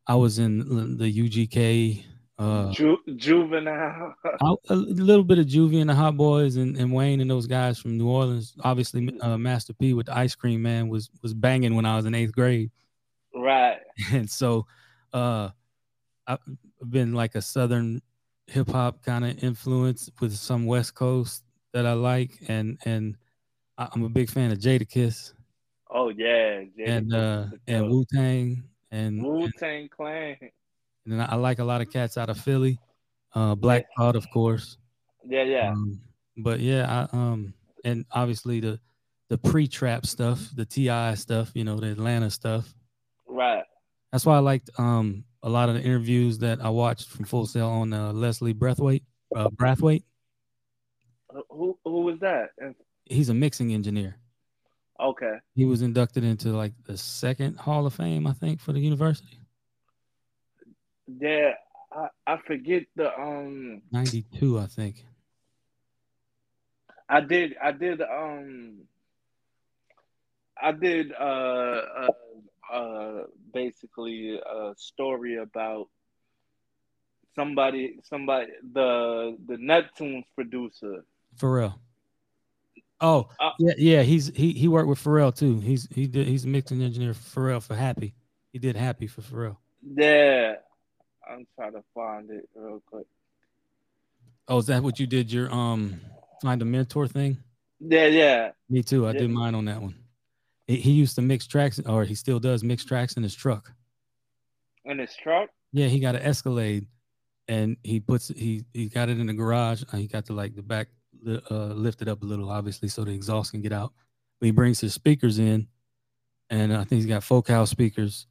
[SPEAKER 2] I was in the UGK, uh,
[SPEAKER 1] Ju- juvenile.
[SPEAKER 2] I, a little bit of Juvie and the Hot Boys and, and Wayne and those guys from New Orleans. Obviously, uh, Master P with the Ice Cream Man was was banging when I was in eighth grade,
[SPEAKER 1] right.
[SPEAKER 2] and so uh, I've been like a Southern hip hop kind of influence with some West Coast that I like, and and I- I'm a big fan of Jadakiss.
[SPEAKER 1] Oh yeah,
[SPEAKER 2] and uh and Wu Tang and,
[SPEAKER 1] Wu Tang Clan.
[SPEAKER 2] And then I like a lot of cats out of Philly, uh Black Thought of course.
[SPEAKER 1] Yeah, yeah,
[SPEAKER 2] Um, but yeah, I um and obviously the the pre-trap stuff, the T.I. stuff, you know, the Atlanta stuff.
[SPEAKER 1] right.
[SPEAKER 2] That's why I liked um a lot of the interviews that I watched from Full Sail on uh, Leslie Breathwaite, uh, Brathwaite.
[SPEAKER 1] Who who was that? And-
[SPEAKER 2] He's a mixing engineer.
[SPEAKER 1] Okay,
[SPEAKER 2] He was inducted into like the second Hall of Fame, I think, for the university.
[SPEAKER 1] yeah, I, I forget the um.
[SPEAKER 2] 92, I think.
[SPEAKER 1] I did I did um. I did uh uh, uh basically a story about somebody somebody the the Neptunes producer.
[SPEAKER 2] Pharrell. Oh,
[SPEAKER 1] Uh,
[SPEAKER 2] yeah, yeah. He's he he worked with Pharrell too. He's he did he's a mixing engineer for Pharrell for Happy. He did Happy for Pharrell.
[SPEAKER 1] Yeah, I'm trying to find it real quick.
[SPEAKER 2] Oh, is that what you did? Your um find a mentor thing?
[SPEAKER 1] Yeah, yeah.
[SPEAKER 2] Me too. I
[SPEAKER 1] Yeah.
[SPEAKER 2] did mine on that one. He, he used to mix tracks, or he still does mix tracks in his truck.
[SPEAKER 1] In his truck.
[SPEAKER 2] Yeah, he got an Escalade, and he puts he he got it in the garage. Uh, He got to like the back li- uh, lifted up a little, obviously, so the exhaust can get out. But he brings his speakers in, and I think he's got folk house speakers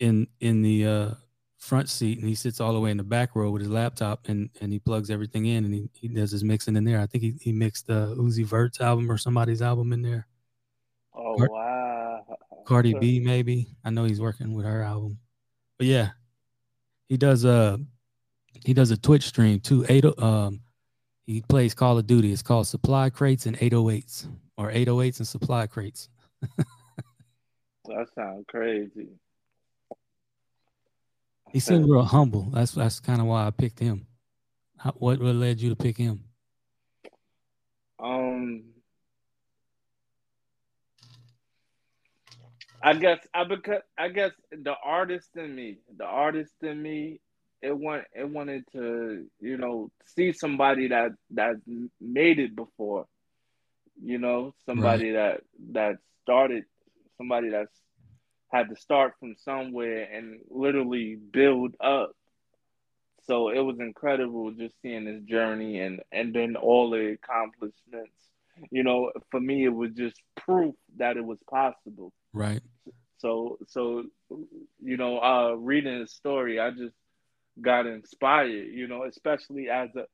[SPEAKER 2] in in the uh, front seat, and he sits all the way in the back row with his laptop, and and he plugs everything in, and he, he does his mixing in there. I think he he mixed uh, Uzi Vert's album or somebody's album in there.
[SPEAKER 1] Oh wow.
[SPEAKER 2] Cardi B, maybe. I know he's working with her album. But yeah, he does a he does a Twitch stream too. Eight um he plays Call of Duty. It's called Supply Crates and 808s or 808s and Supply Crates.
[SPEAKER 1] That sounds crazy.
[SPEAKER 2] He seemed real humble. That's that's kind of why I picked him. How, what what led you to pick him?
[SPEAKER 1] Um, I guess I because I guess the artist in me, the artist in me, it want it wanted to you know see somebody that that made it before, you know somebody right. that that started, somebody that's had to start from somewhere and literally build up. So it was incredible just seeing his journey and and then all the accomplishments. You know, for me, it was just proof that it was possible.
[SPEAKER 2] Right.
[SPEAKER 1] So so you know, uh, reading his story, I just got inspired. You know, especially as a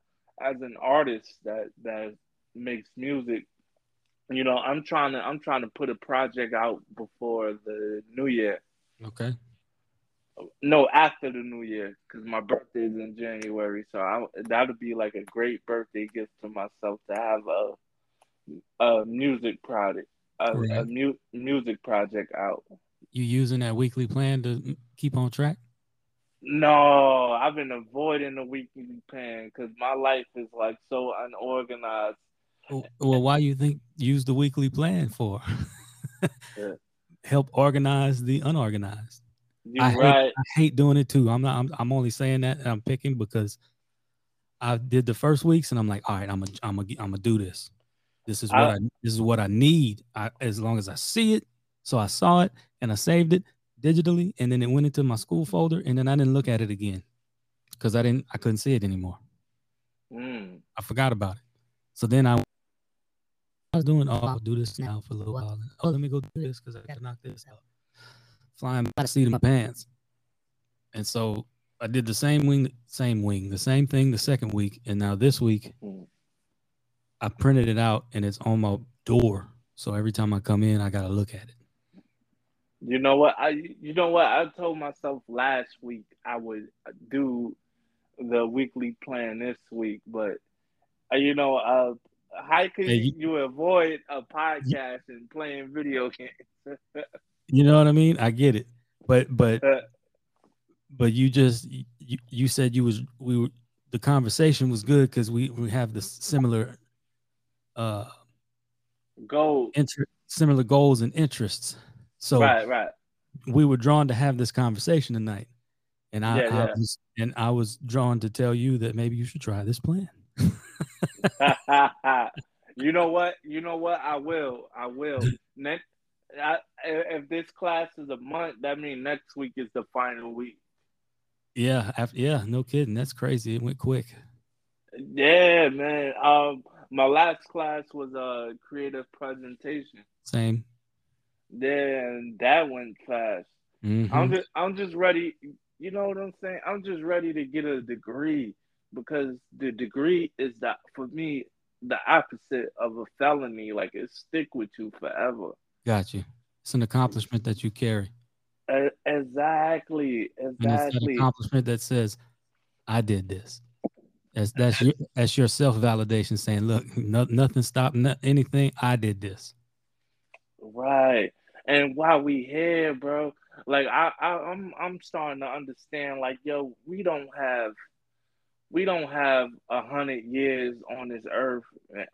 [SPEAKER 1] as an artist that that makes music you know, I'm trying to I'm trying to put a project out before the new year.
[SPEAKER 2] Okay.
[SPEAKER 1] No, after the new year, because my birthday is in January, so I, that'll be like a great birthday gift to myself to have a a music project, a, right. a mu- music project out.
[SPEAKER 2] You using that weekly plan to keep on track?
[SPEAKER 1] No, I've been avoiding the weekly plan because my life is like so unorganized
[SPEAKER 2] well, why you think use the weekly plan for? yeah. Help organize the unorganized.
[SPEAKER 1] You're I right.
[SPEAKER 2] Hate, I hate doing it too. I'm not. I'm, I'm only saying that I'm picking because I did the first weeks and I'm like, all right, I'm a, I'm a, I'm gonna do this. This is what I, I this is what I need. I, as long as I see it. So I saw it and I saved it digitally, and then it went into my school folder, and then I didn't look at it again because I didn't. I couldn't see it anymore.
[SPEAKER 1] Mm.
[SPEAKER 2] I forgot about it. So then I I was doing, oh, I'll do this now for a little while. oh, let me go do this because I got to knock this out. Flying by the seat of my pants. And so I did the same wing, same wing, the same thing the second week. And now this week, mm. I printed it out and it's on my door. So every time I come in, I got to look at it.
[SPEAKER 1] You know what? I you know what? I told myself last week I would do the weekly plan this week, but uh, you know, uh, how can hey, you, you, avoid a podcast and playing video games?
[SPEAKER 2] you know what I mean? I get it, but but uh, but you just you, you said you was we were the conversation was good because we we have the similar uh
[SPEAKER 1] goals
[SPEAKER 2] inter- similar goals and interests. So
[SPEAKER 1] right, right.
[SPEAKER 2] We were drawn to have this conversation tonight, and I, yeah, I yeah. was and I was drawn to tell you that maybe you should try this plan.
[SPEAKER 1] you know what? You know what? I will. I will. Next, I, if this class is a month, that means next week is the final week.
[SPEAKER 2] Yeah, after, yeah, no kidding. That's crazy. It went quick.
[SPEAKER 1] Yeah, man. Um, my last class was a creative presentation.
[SPEAKER 2] Same.
[SPEAKER 1] And that went fast. Mm-hmm. I'm just, I'm just ready. You know what I'm saying? I'm just ready to get a degree because the degree is that for me the opposite of a felony. Like it stick with you forever.
[SPEAKER 2] Got you. It's an accomplishment that you carry.
[SPEAKER 1] Uh, exactly. Exactly. And it's an
[SPEAKER 2] accomplishment that says, "I did this." That's that's your that's your self validation saying, "Look, no, nothing stopped no, anything. I did this."
[SPEAKER 1] Right. And while we here, bro, like I, I I'm I'm starting to understand. Like, yo, we don't have we don't have a hundred years on this earth,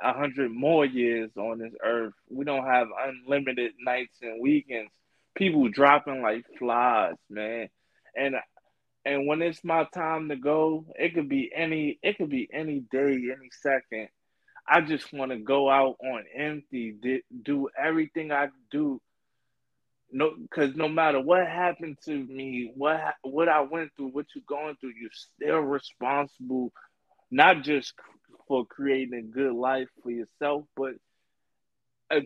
[SPEAKER 1] a hundred more years on this earth. We don't have unlimited nights and weekends. People dropping like flies, man. And and when it's my time to go, it could be any it could be any day, any second. I just want to go out on empty, do everything I do no because no matter what happened to me what what i went through what you're going through you're still responsible not just for creating a good life for yourself but uh,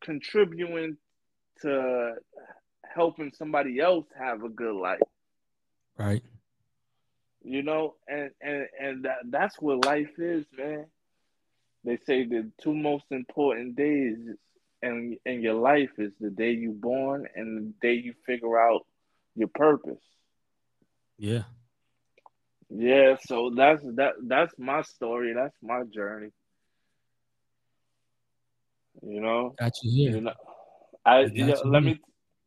[SPEAKER 1] contributing to helping somebody else have a good life.
[SPEAKER 2] Right.
[SPEAKER 1] You know and and and that, that's what life is man. They say the two most important days in in your life is the day you born and the day you figure out your purpose.
[SPEAKER 2] Yeah.
[SPEAKER 1] Yeah, so that's that that's my story. That's my journey. You know.
[SPEAKER 2] Got you here. You
[SPEAKER 1] know, I you know, let me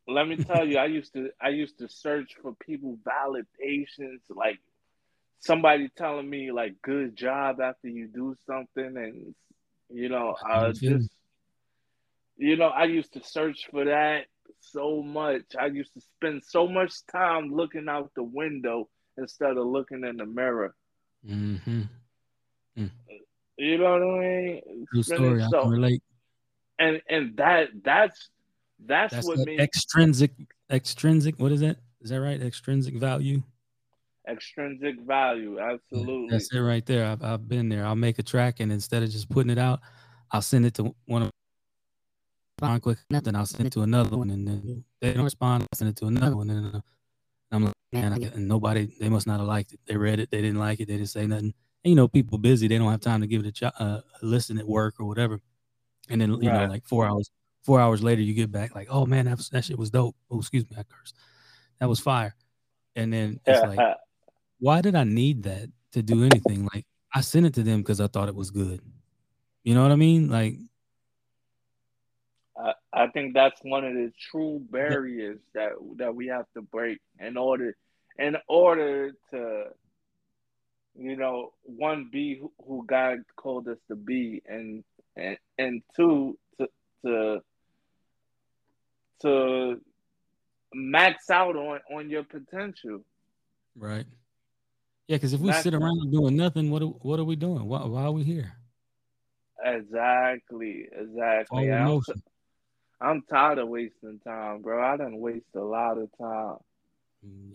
[SPEAKER 1] let me tell you, I used to I used to search for people validations, like somebody telling me like good job after you do something, and you know, uh, just you know, I used to search for that so much. I used to spend so much time looking out the window instead of looking in the mirror.
[SPEAKER 2] Mm-hmm.
[SPEAKER 1] Mm. You know what I mean?
[SPEAKER 2] True story. So, I can relate.
[SPEAKER 1] And and that that's that's, that's what
[SPEAKER 2] made extrinsic extrinsic. What is that? Is that right? Extrinsic value.
[SPEAKER 1] Extrinsic value, absolutely.
[SPEAKER 2] That's it right there. I've I've been there. I'll make a track, and instead of just putting it out, I'll send it to one of respond quick enough, then I'll send it to another one, and then they don't respond. I'll send it to another one, and then I'm like, man, and nobody, they must not have liked it. They read it, they didn't like it, they didn't say nothing. And, you know, people busy, they don't have time to give it a, uh, a listen at work or whatever. And then, you right. know, like four hours, four hours later, you get back like, oh man, that, was, that shit was dope. Oh, excuse me, I cursed. That was fire. And then it's like, why did I need that to do anything? Like, I sent it to them because I thought it was good. You know what I mean? Like,
[SPEAKER 1] I, think that's one of the true barriers that that we have to break in order in order to you know one be who, who God called us to be and and and two to to to max out on on your potential.
[SPEAKER 2] Right. Yeah, because if we max sit around doing nothing, what are, what are we doing? Why, why are we here?
[SPEAKER 1] Exactly. Exactly. I'm tired of wasting time, bro. I done waste a lot of time.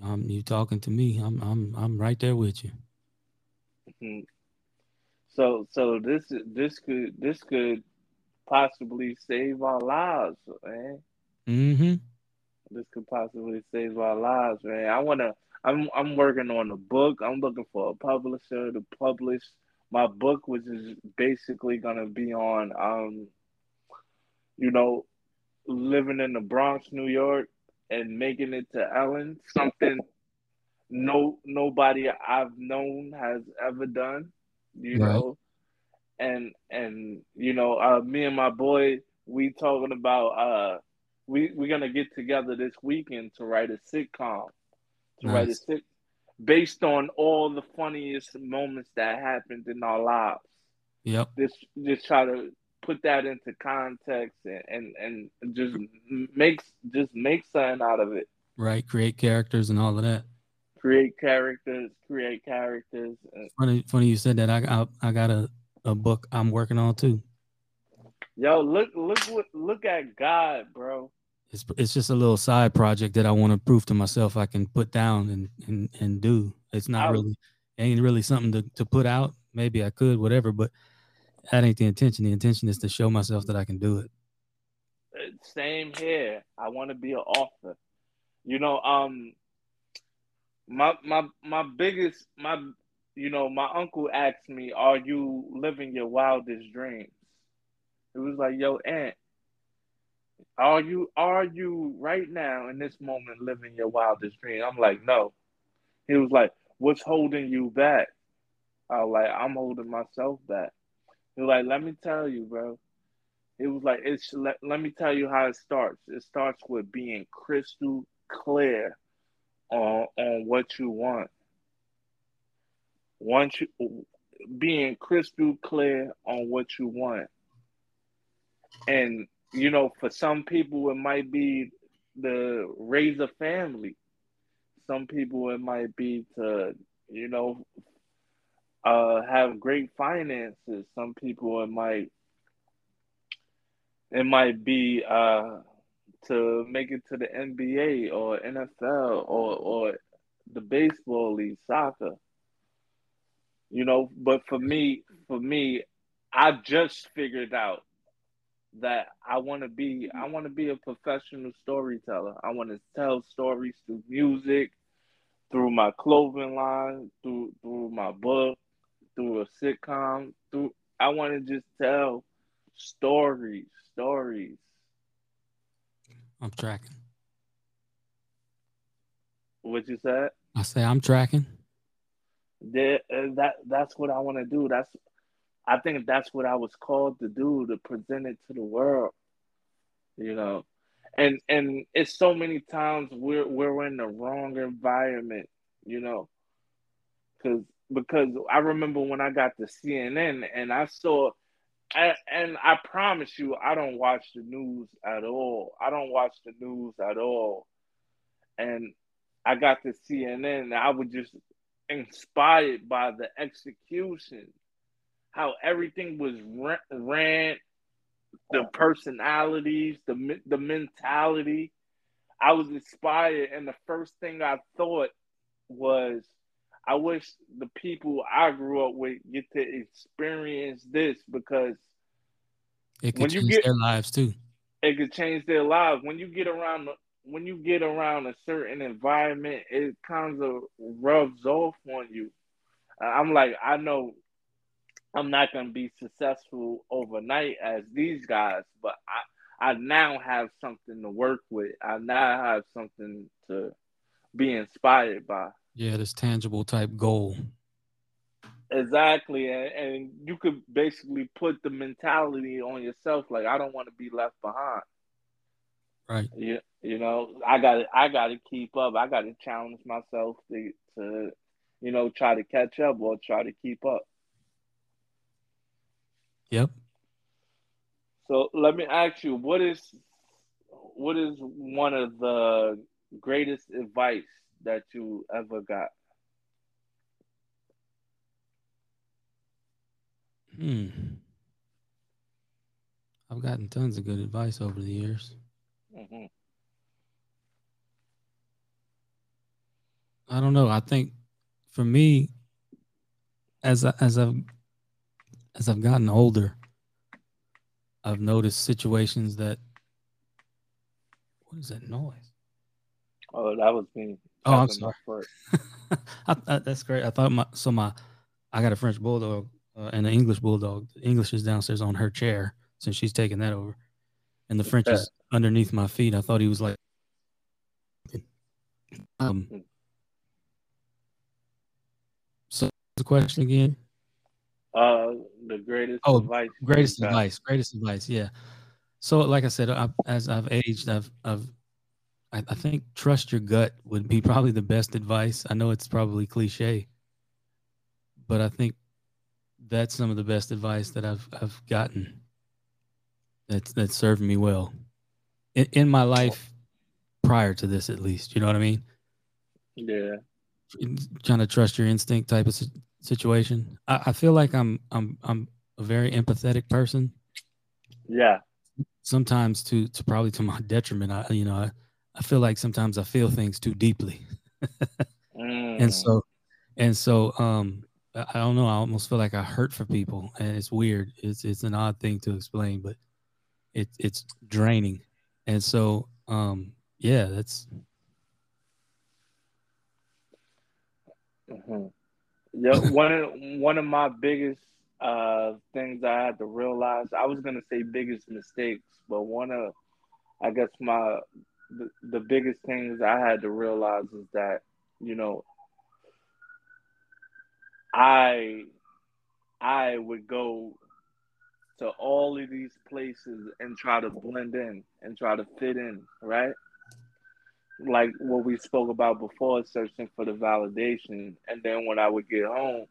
[SPEAKER 2] Um, you talking to me? I'm I'm I'm right there with you.
[SPEAKER 1] Mm-hmm. So so this this could this could possibly save our lives, man.
[SPEAKER 2] Mm-hmm.
[SPEAKER 1] This could possibly save our lives, man. I wanna. I'm I'm working on a book. I'm looking for a publisher to publish my book, which is basically gonna be on um, you know, living in the Bronx, New York, and making it to Ellen, something no nobody I've known has ever done, you right. know. And and you know, uh, me and my boy, we talking about uh we we're gonna get together this weekend to write a sitcom. To nice. write a sit based on all the funniest moments that happened in our lives.
[SPEAKER 2] Yep.
[SPEAKER 1] Just just try to put that into context and, and, and just makes just make something out of it.
[SPEAKER 2] Right, create characters and all of that.
[SPEAKER 1] Create characters, create characters.
[SPEAKER 2] Funny, funny you said that. I got I got a, a book I'm working on too.
[SPEAKER 1] Yo, look look what look at God, bro.
[SPEAKER 2] It's it's just a little side project that I want to prove to myself I can put down and and, and do. It's not really ain't really something to, to put out. Maybe I could, whatever, but that ain't the intention. The intention is to show myself that I can do it.
[SPEAKER 1] Same here. I want to be an author. You know, um, my my my biggest my you know my uncle asked me, "Are you living your wildest dreams?" It was like, "Yo, aunt, are you are you right now in this moment living your wildest dream?" I'm like, "No." He was like, "What's holding you back?" I was like, "I'm holding myself back." He was like, let me tell you, bro. It was like it's let, let me tell you how it starts. It starts with being crystal clear on on what you want. Once you being crystal clear on what you want. And you know, for some people it might be the raise a family. Some people it might be to, you know, uh, have great finances. Some people it might it might be uh, to make it to the NBA or NFL or or the baseball league, soccer. You know, but for me, for me, I just figured out that I want to be I want to be a professional storyteller. I want to tell stories through music, through my clothing line, through through my book, through a sitcom, through I want to just tell stories, stories.
[SPEAKER 2] I'm tracking.
[SPEAKER 1] What you said?
[SPEAKER 2] I say I'm tracking.
[SPEAKER 1] That, uh, that that's what I want to do. That's I think that's what I was called to do to present it to the world. You know, and and it's so many times we're we're in the wrong environment, you know, because because I remember when I got to CNN and I saw, and, I promise you, I don't watch the news at all. I don't watch the news at all, and I got to CNN and I was just inspired by the execution, how everything was ran the personalities, the the mentality. I was inspired, and the first thing I thought was, I wish the people I grew up with get to experience this because
[SPEAKER 2] it could change get, their lives too.
[SPEAKER 1] It could change their lives when you get around. When you get around a certain environment, it kind of rubs off on you. I'm like, I know I'm not going to be successful overnight as these guys, but I, I now have something to work with. I now have something to be inspired by.
[SPEAKER 2] Yeah, this tangible type goal.
[SPEAKER 1] Exactly, and, and you could basically put the mentality on yourself, like I don't want to be left behind.
[SPEAKER 2] Right.
[SPEAKER 1] You, you know, I got to I got to keep up. I got to challenge myself to to you know try to catch up or try to keep up.
[SPEAKER 2] Yep.
[SPEAKER 1] So let me ask you, what is what is one of the greatest advice that you ever got?
[SPEAKER 2] Hmm. I've gotten tons of good advice over the years. Mm-hmm. I don't know. I think for me, as I, as I've as I've gotten older, I've noticed situations that. What is that noise?
[SPEAKER 1] Oh, that was me.
[SPEAKER 2] Oh, I'm sorry. I, I, that's great. I thought my so my I got a French bulldog uh, and an English bulldog. The English is downstairs on her chair since she's taking that over, and the French is underneath my feet. I thought he was like. Um. Hmm. So the question again.
[SPEAKER 1] Uh, the greatest oh, advice.
[SPEAKER 2] Greatest advice. Greatest advice. Yeah. So, like I said, I, as I've aged, I've, I've, I, I think trust your gut would be probably the best advice. I know it's probably cliche, but I think that's some of the best advice that I've, I've gotten. That's that served me well in, in my life prior to this, at least. You know what I mean?
[SPEAKER 1] Yeah.
[SPEAKER 2] Trying to trust your instinct type of situation. I, I feel like I'm I'm I'm a very empathetic person.
[SPEAKER 1] Yeah.
[SPEAKER 2] Sometimes to to probably to my detriment. I you know I, I feel like sometimes I feel things too deeply. mm. And so and so um I, don't know, I almost feel like I hurt for people and it's weird. It's it's an odd thing to explain, but it it's draining. And so um yeah, that's
[SPEAKER 1] mm-hmm. Yeah, one of one of my biggest uh, things I had to realize. I was gonna say biggest mistakes, but one of I guess my the, biggest things I had to realize is that you know I I would go to all of these places and try to blend in and try to fit in, right? like what we spoke about before, searching for the validation. And then when I would get home,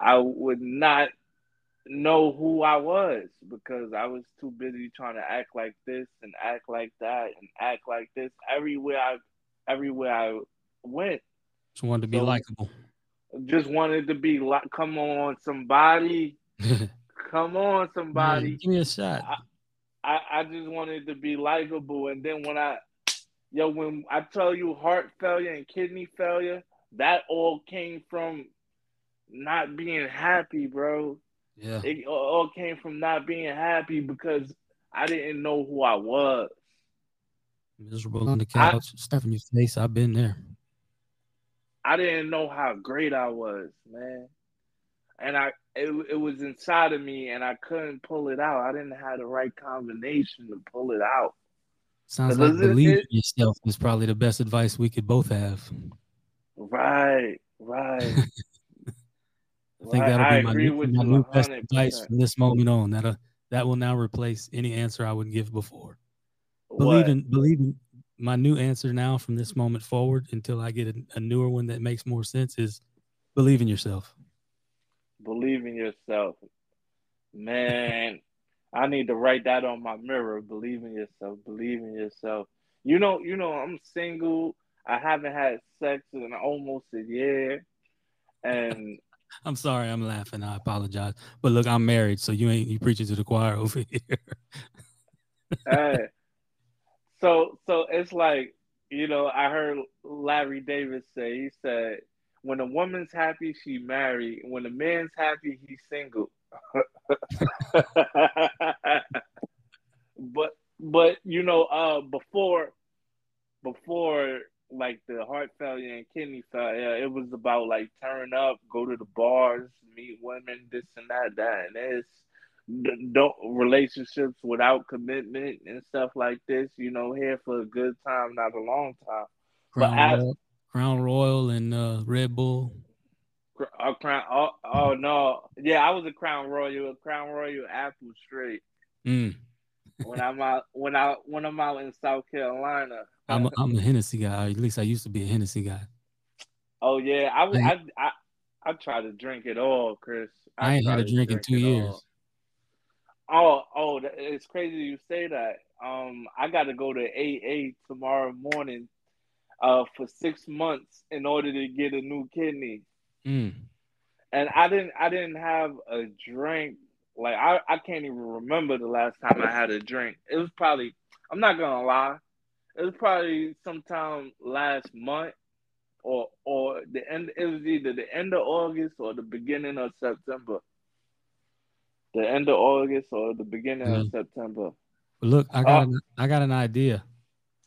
[SPEAKER 1] I would not know who I was because I was too busy trying to act like this and act like that and act like this everywhere I everywhere I went.
[SPEAKER 2] Just wanted to be so, likable.
[SPEAKER 1] Just wanted to be like, come on, somebody, come on, somebody,
[SPEAKER 2] Man, give me a shot.
[SPEAKER 1] I, I, I just wanted to be likable, and then when I yo, when I tell you heart failure and kidney failure, that all came from not being happy, bro.
[SPEAKER 2] Yeah.
[SPEAKER 1] It all came from not being happy because I didn't know who I was.
[SPEAKER 2] Miserable on the couch, your face. I've been there.
[SPEAKER 1] I didn't know how great I was, man. And I it, it was inside of me and I couldn't pull it out. I didn't have the right combination to pull it out.
[SPEAKER 2] Sounds like believe in yourself is probably the best advice we could both have.
[SPEAKER 1] Right, right.
[SPEAKER 2] I think that'll be my, new, my new best advice from this moment on. That that will now replace any answer I would give before. Believe believe in believe in my new answer now from this moment forward until I get a, a newer one that makes more sense is believe in yourself.
[SPEAKER 1] Believe in yourself. Man, I need to write that on my mirror. Believe in yourself. Believe in yourself. You know, you know, I'm single. I haven't had sex in almost a year. And
[SPEAKER 2] I'm sorry, I'm laughing. I apologize. But look, I'm married, so you ain't you preaching to the choir over here.
[SPEAKER 1] hey. So so it's like, you know, I heard Larry Davis say, he said, when a woman's happy, she married. When a man's happy, he's single. but but you know, uh before before like the heart failure and kidney failure, it was about like turn up, go to the bars, meet women, this and that, that and this. Don't relationships without commitment and stuff like this. You know, here for a good time, not a long time.
[SPEAKER 2] Crown, but Royal, Crown Royal and uh, Red Bull.
[SPEAKER 1] Uh, crown. Oh, oh, no, yeah, I was a Crown Royal, a Crown Royal apple straight.
[SPEAKER 2] Mm.
[SPEAKER 1] When I'm out, when I when I'm out in South Carolina,
[SPEAKER 2] I'm a, I'm a Hennessy guy. At least I used to be a Hennessy guy.
[SPEAKER 1] Oh yeah, I I I, I try to drink it all, Chris.
[SPEAKER 2] I, I ain't had a drink, drink in two years.
[SPEAKER 1] All. Oh, oh, it's crazy you say that. Um, I got to go to AA tomorrow morning, uh, for six months in order to get a new kidney.
[SPEAKER 2] Mm.
[SPEAKER 1] And I didn't, I didn't have a drink. Like I, I can't even remember the last time I had a drink. It was probably, I'm not gonna lie, it was probably sometime last month or or the end it was either the end of August or the beginning of September. The end of August or the beginning mm-hmm. of September.
[SPEAKER 2] Look, I got uh, an, I got an idea.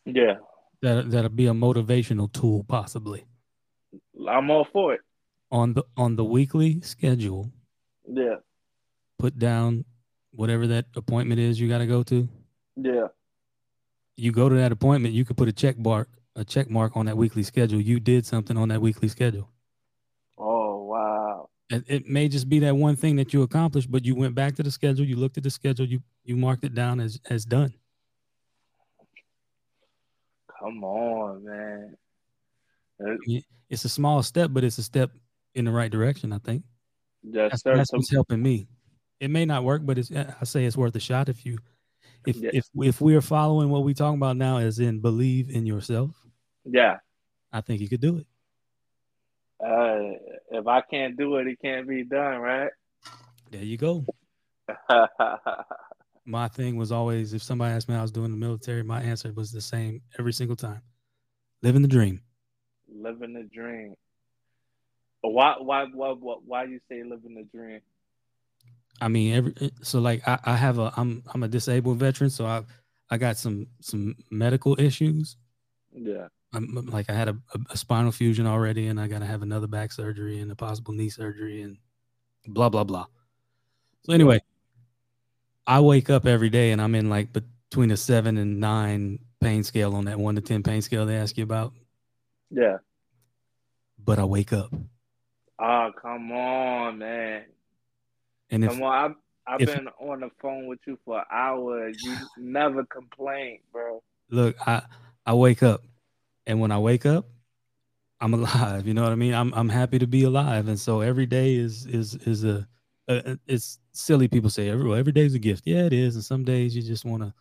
[SPEAKER 1] Yeah.
[SPEAKER 2] That that'll be a motivational tool possibly.
[SPEAKER 1] I'm all for it.
[SPEAKER 2] On the on the weekly schedule.
[SPEAKER 1] Yeah.
[SPEAKER 2] Put down whatever that appointment is you got to go to.
[SPEAKER 1] Yeah
[SPEAKER 2] you go to that appointment, you could put a check mark, a check mark on that weekly schedule. You did something on that weekly schedule.
[SPEAKER 1] Oh wow!
[SPEAKER 2] And it may just be that one thing that you accomplished, but you went back to the schedule, you looked at the schedule, you you marked it down as as done.
[SPEAKER 1] Come on, man.
[SPEAKER 2] It's a small step, but it's a step in the right direction. I think.
[SPEAKER 1] Yes,
[SPEAKER 2] that's, that's what's helping me. It may not work, but it's I say it's worth a shot if you if yes. if if we are following what we're talking about now, as in believe in yourself,
[SPEAKER 1] yeah,
[SPEAKER 2] I think you could do it.
[SPEAKER 1] Uh, if I can't do it, it can't be done, right?
[SPEAKER 2] There you go. my thing was always if somebody asked me how I was doing the military, my answer was the same every single time. Living the dream.
[SPEAKER 1] Living the dream. Why why why why, why you say living the dream?
[SPEAKER 2] I mean, every eh, so like I, I have a I'm I'm a disabled veteran, so I I got some some medical issues.
[SPEAKER 1] Yeah.
[SPEAKER 2] I'm like I had a, a, a spinal fusion already, and I got to have another back surgery and a possible knee surgery and blah blah blah. So anyway, I wake up every day and I'm in like between a seven and nine pain scale on that one to ten pain scale they ask you about.
[SPEAKER 1] Yeah.
[SPEAKER 2] But I wake up.
[SPEAKER 1] Oh come on, man! And if, Come on, I've, I've if, been on the phone with you for hours. You never complain, bro.
[SPEAKER 2] Look, I I wake up, and when I wake up, I'm alive. You know what I mean? I'm I'm happy to be alive, and so every day is is is a, a it's silly. People say every well, every day is a gift. Yeah, it is, and some days you just want to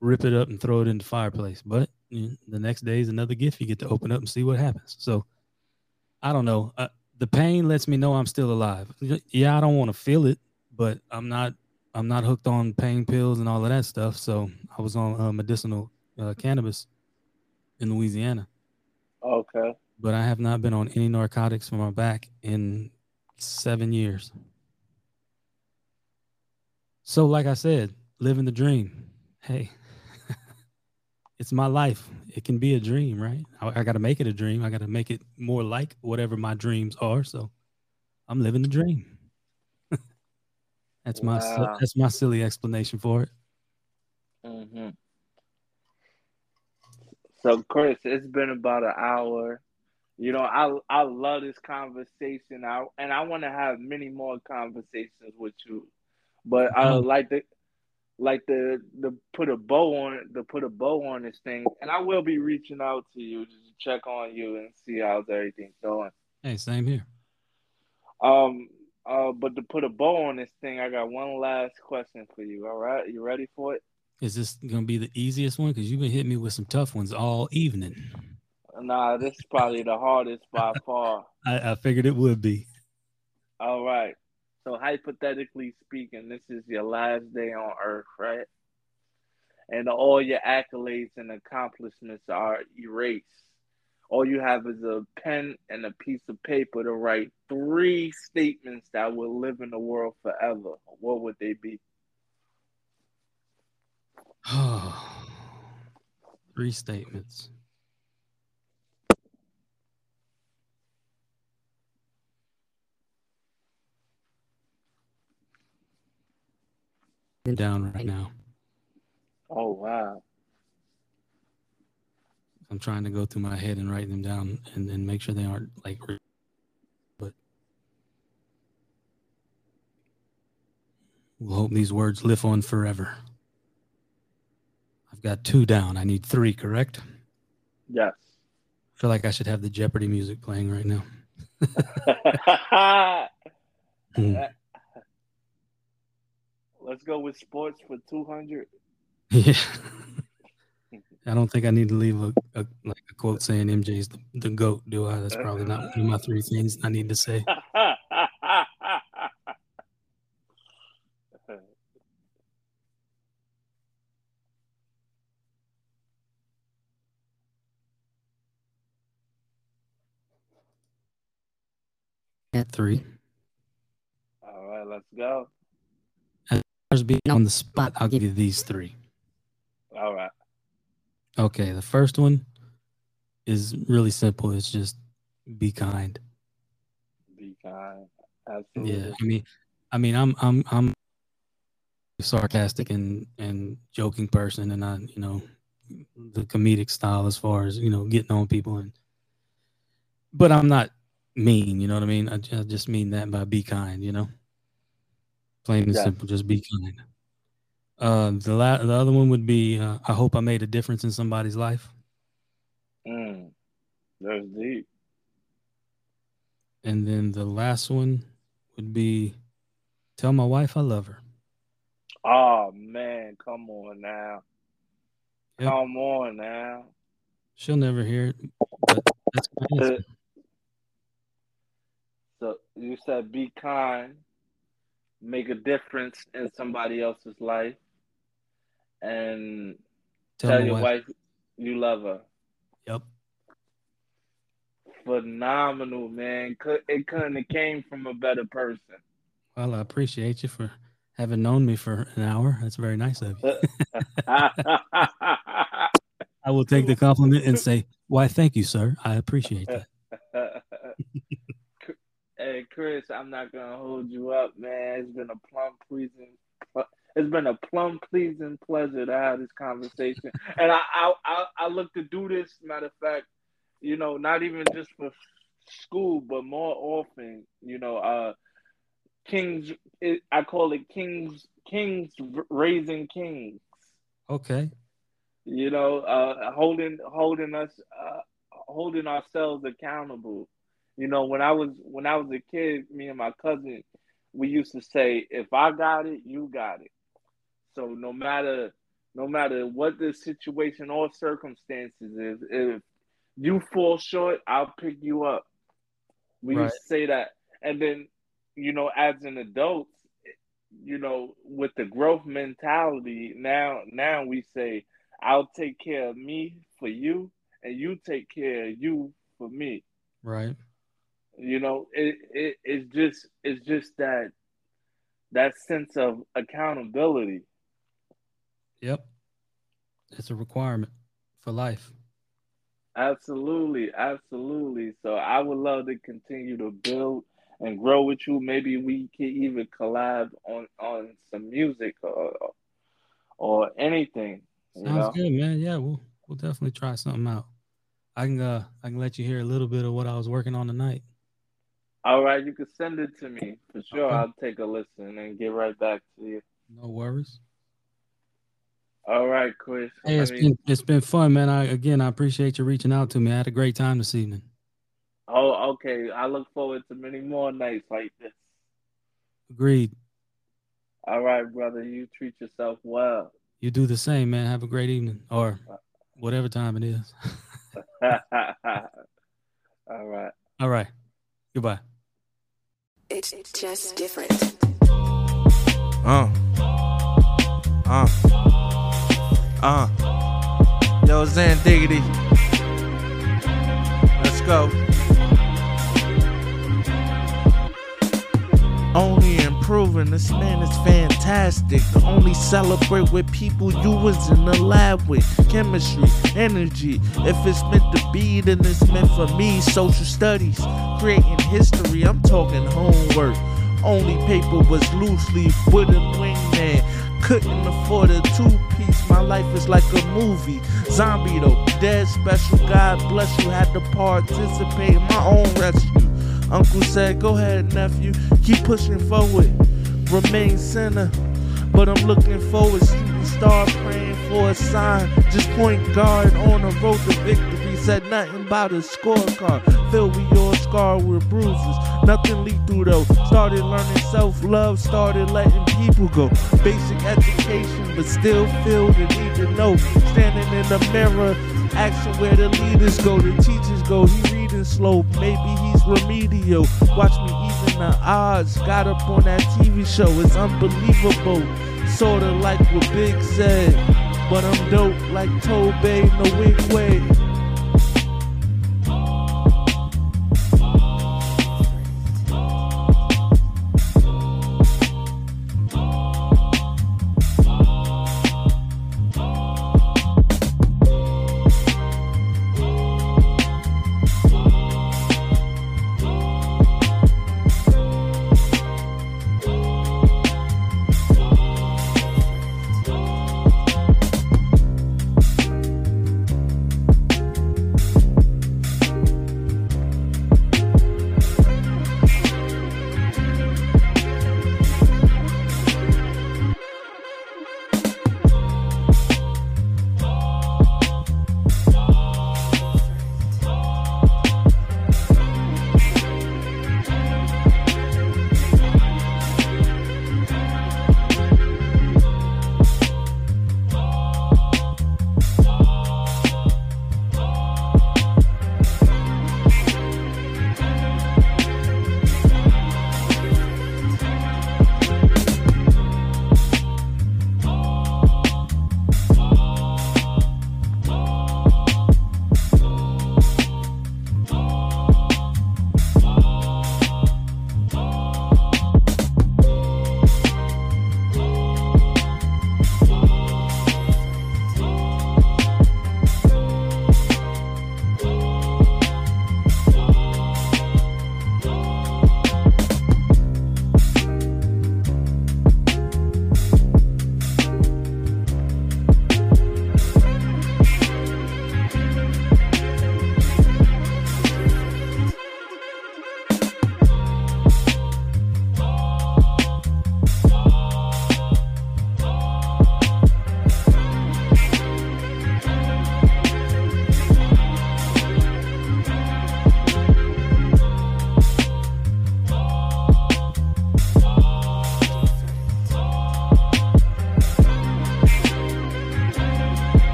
[SPEAKER 2] rip it up and throw it in the fireplace. But you know, the next day is another gift you get to open up and see what happens. So I don't know. Uh, the pain lets me know I'm still alive. Yeah, I don't want to feel it, but I'm not I'm not hooked on pain pills and all of that stuff. So I was on uh, medicinal uh, cannabis in Louisiana.
[SPEAKER 1] Okay.
[SPEAKER 2] But I have not been on any narcotics for my back in seven years. So, like I said, living the dream. Hey, it's my life. It can be a dream, right? I, I got to make it a dream. I got to make it more like whatever my dreams are. So I'm living the dream. that's my that's my silly explanation for it.
[SPEAKER 1] Mm-hmm. So, Chris, it's been about an hour. You know, I I love this conversation. I and I want to have many more conversations with you. But I would like to like the the put a bow on to put a bow on this thing, and I will be reaching out to you just to check on you and see how's everything going.
[SPEAKER 2] Hey, same here.
[SPEAKER 1] Um, uh, but to put a bow on this thing, I got one last question for you. All right, you ready for it?
[SPEAKER 2] Is this gonna be the easiest one? Because you've been hitting me with some tough ones all evening.
[SPEAKER 1] Nah, this is probably the hardest by far.
[SPEAKER 2] I, I figured it would be.
[SPEAKER 1] All right. So hypothetically speaking, this is your last day on Earth, right? And all your accolades and accomplishments are erased. All you have is a pen and a piece of paper to write three statements that will live in the world forever. What would they be?
[SPEAKER 2] three statements. Down right now.
[SPEAKER 1] Oh wow.
[SPEAKER 2] I'm trying to go through my head and write them down and, and make sure they aren't like but we'll hope these words live on forever. I've got two down. I need three, correct?
[SPEAKER 1] Yes.
[SPEAKER 2] I feel like I should have the Jeopardy music playing right now.
[SPEAKER 1] mm. Let's go with sports for two hundred.
[SPEAKER 2] Yeah. I don't think I need to leave a, a like a quote saying MJ's the, the goat, do I? That's probably not one of my three things I need to say. At three.
[SPEAKER 1] All right, let's go
[SPEAKER 2] being on the spot, I'll give you these three.
[SPEAKER 1] All right.
[SPEAKER 2] Okay, the first one is really simple. It's just be kind.
[SPEAKER 1] Be kind. Absolutely.
[SPEAKER 2] Yeah, I mean, I mean, I'm I'm I'm sarcastic and and joking person, and I you know the comedic style as far as you know getting on people and, but I'm not mean. You know what I mean? I, I just mean that by be kind. You know. Plain and yeah. simple, just be kind. Uh, the la- the other one would be uh, I hope I made a difference in somebody's life.
[SPEAKER 1] Mm, that's deep.
[SPEAKER 2] And then the last one would be tell my wife I love her.
[SPEAKER 1] Oh man, come on now. Yep. Come on now.
[SPEAKER 2] She'll never hear it, but that's
[SPEAKER 1] my So you said be kind make a difference in somebody else's life and tell, tell your wife. wife you love her.
[SPEAKER 2] Yep.
[SPEAKER 1] Phenomenal, man. It couldn't have came from a better person.
[SPEAKER 2] Well, I appreciate you for having known me for an hour. That's very nice of you. I will take the compliment and say, "Why, thank you, sir. I appreciate that."
[SPEAKER 1] Hey Chris, I'm not gonna hold you up, man. It's been a plum pleasing. It's been a plum pleasing pleasure to have this conversation, and I, I I I look to do this. Matter of fact, you know, not even just for school, but more often. You know, uh, kings. It, I call it kings. Kings raising kings.
[SPEAKER 2] Okay.
[SPEAKER 1] You know, uh, holding holding us, uh, holding ourselves accountable you know, when I was when I was a kid, me and my cousin, we used to say, "If I got it, you got it." So no matter no matter what the situation or circumstances is, if you fall short, I'll pick you up. We right. used to say that, and then you know, as an adult, you know, with the growth mentality, now now we say, "I'll take care of me for you, and you take care of you for me."
[SPEAKER 2] Right.
[SPEAKER 1] You know, it, it it's just it's just that that sense of accountability.
[SPEAKER 2] Yep. It's a requirement for life.
[SPEAKER 1] Absolutely, absolutely. So I would love to continue to build and grow with you. Maybe we can even collab on on some music or or anything.
[SPEAKER 2] Sounds know? good, man. Yeah, we'll we'll definitely try something out. I can uh I can let you hear a little bit of what I was working on tonight.
[SPEAKER 1] All right, you can send it to me for sure. Okay. I'll take a listen and get right back to you.
[SPEAKER 2] No worries.
[SPEAKER 1] All right, Chris.
[SPEAKER 2] Hey, it's been it's been fun, man. I again I appreciate you reaching out to me. I had a great time this evening.
[SPEAKER 1] Oh, okay. I look forward to many more nights like this.
[SPEAKER 2] Agreed.
[SPEAKER 1] All right, brother. You treat yourself well.
[SPEAKER 2] You do the same, man. Have a great evening or whatever time it is.
[SPEAKER 1] All right.
[SPEAKER 2] All right. Goodbye.
[SPEAKER 3] It's just different.
[SPEAKER 4] Uh. Uh. Uh. Yo, Zan Diggity. Let's go. Only improving, this man is fantastic. Only celebrate with people you was in the lab with. Chemistry, energy. If it's meant to be, then it's meant for me. Social studies, creating history. I'm talking homework. Only paper was loose leaf with a wingman. Couldn't afford a two piece. My life is like a movie. Zombie though, dead special. God bless you. Had to participate in my own rescue. Uncle said, Go ahead, nephew, keep pushing forward. Remain center, but I'm looking forward. Shooting star, praying for a sign. Just point guard on the road to victory. Said nothing about a scorecard. Filled with your scar with bruises. Nothing lethal though. Started learning self love, started letting people go. Basic education, but still feel the need to know. Standing in the mirror, asking where the leaders go, the teachers go. He reading slow, maybe he's remedial. Watch me even the odds. Got up on that TV show, it's unbelievable. Sorta like what Big said, but I'm dope like Tobey, no wig way.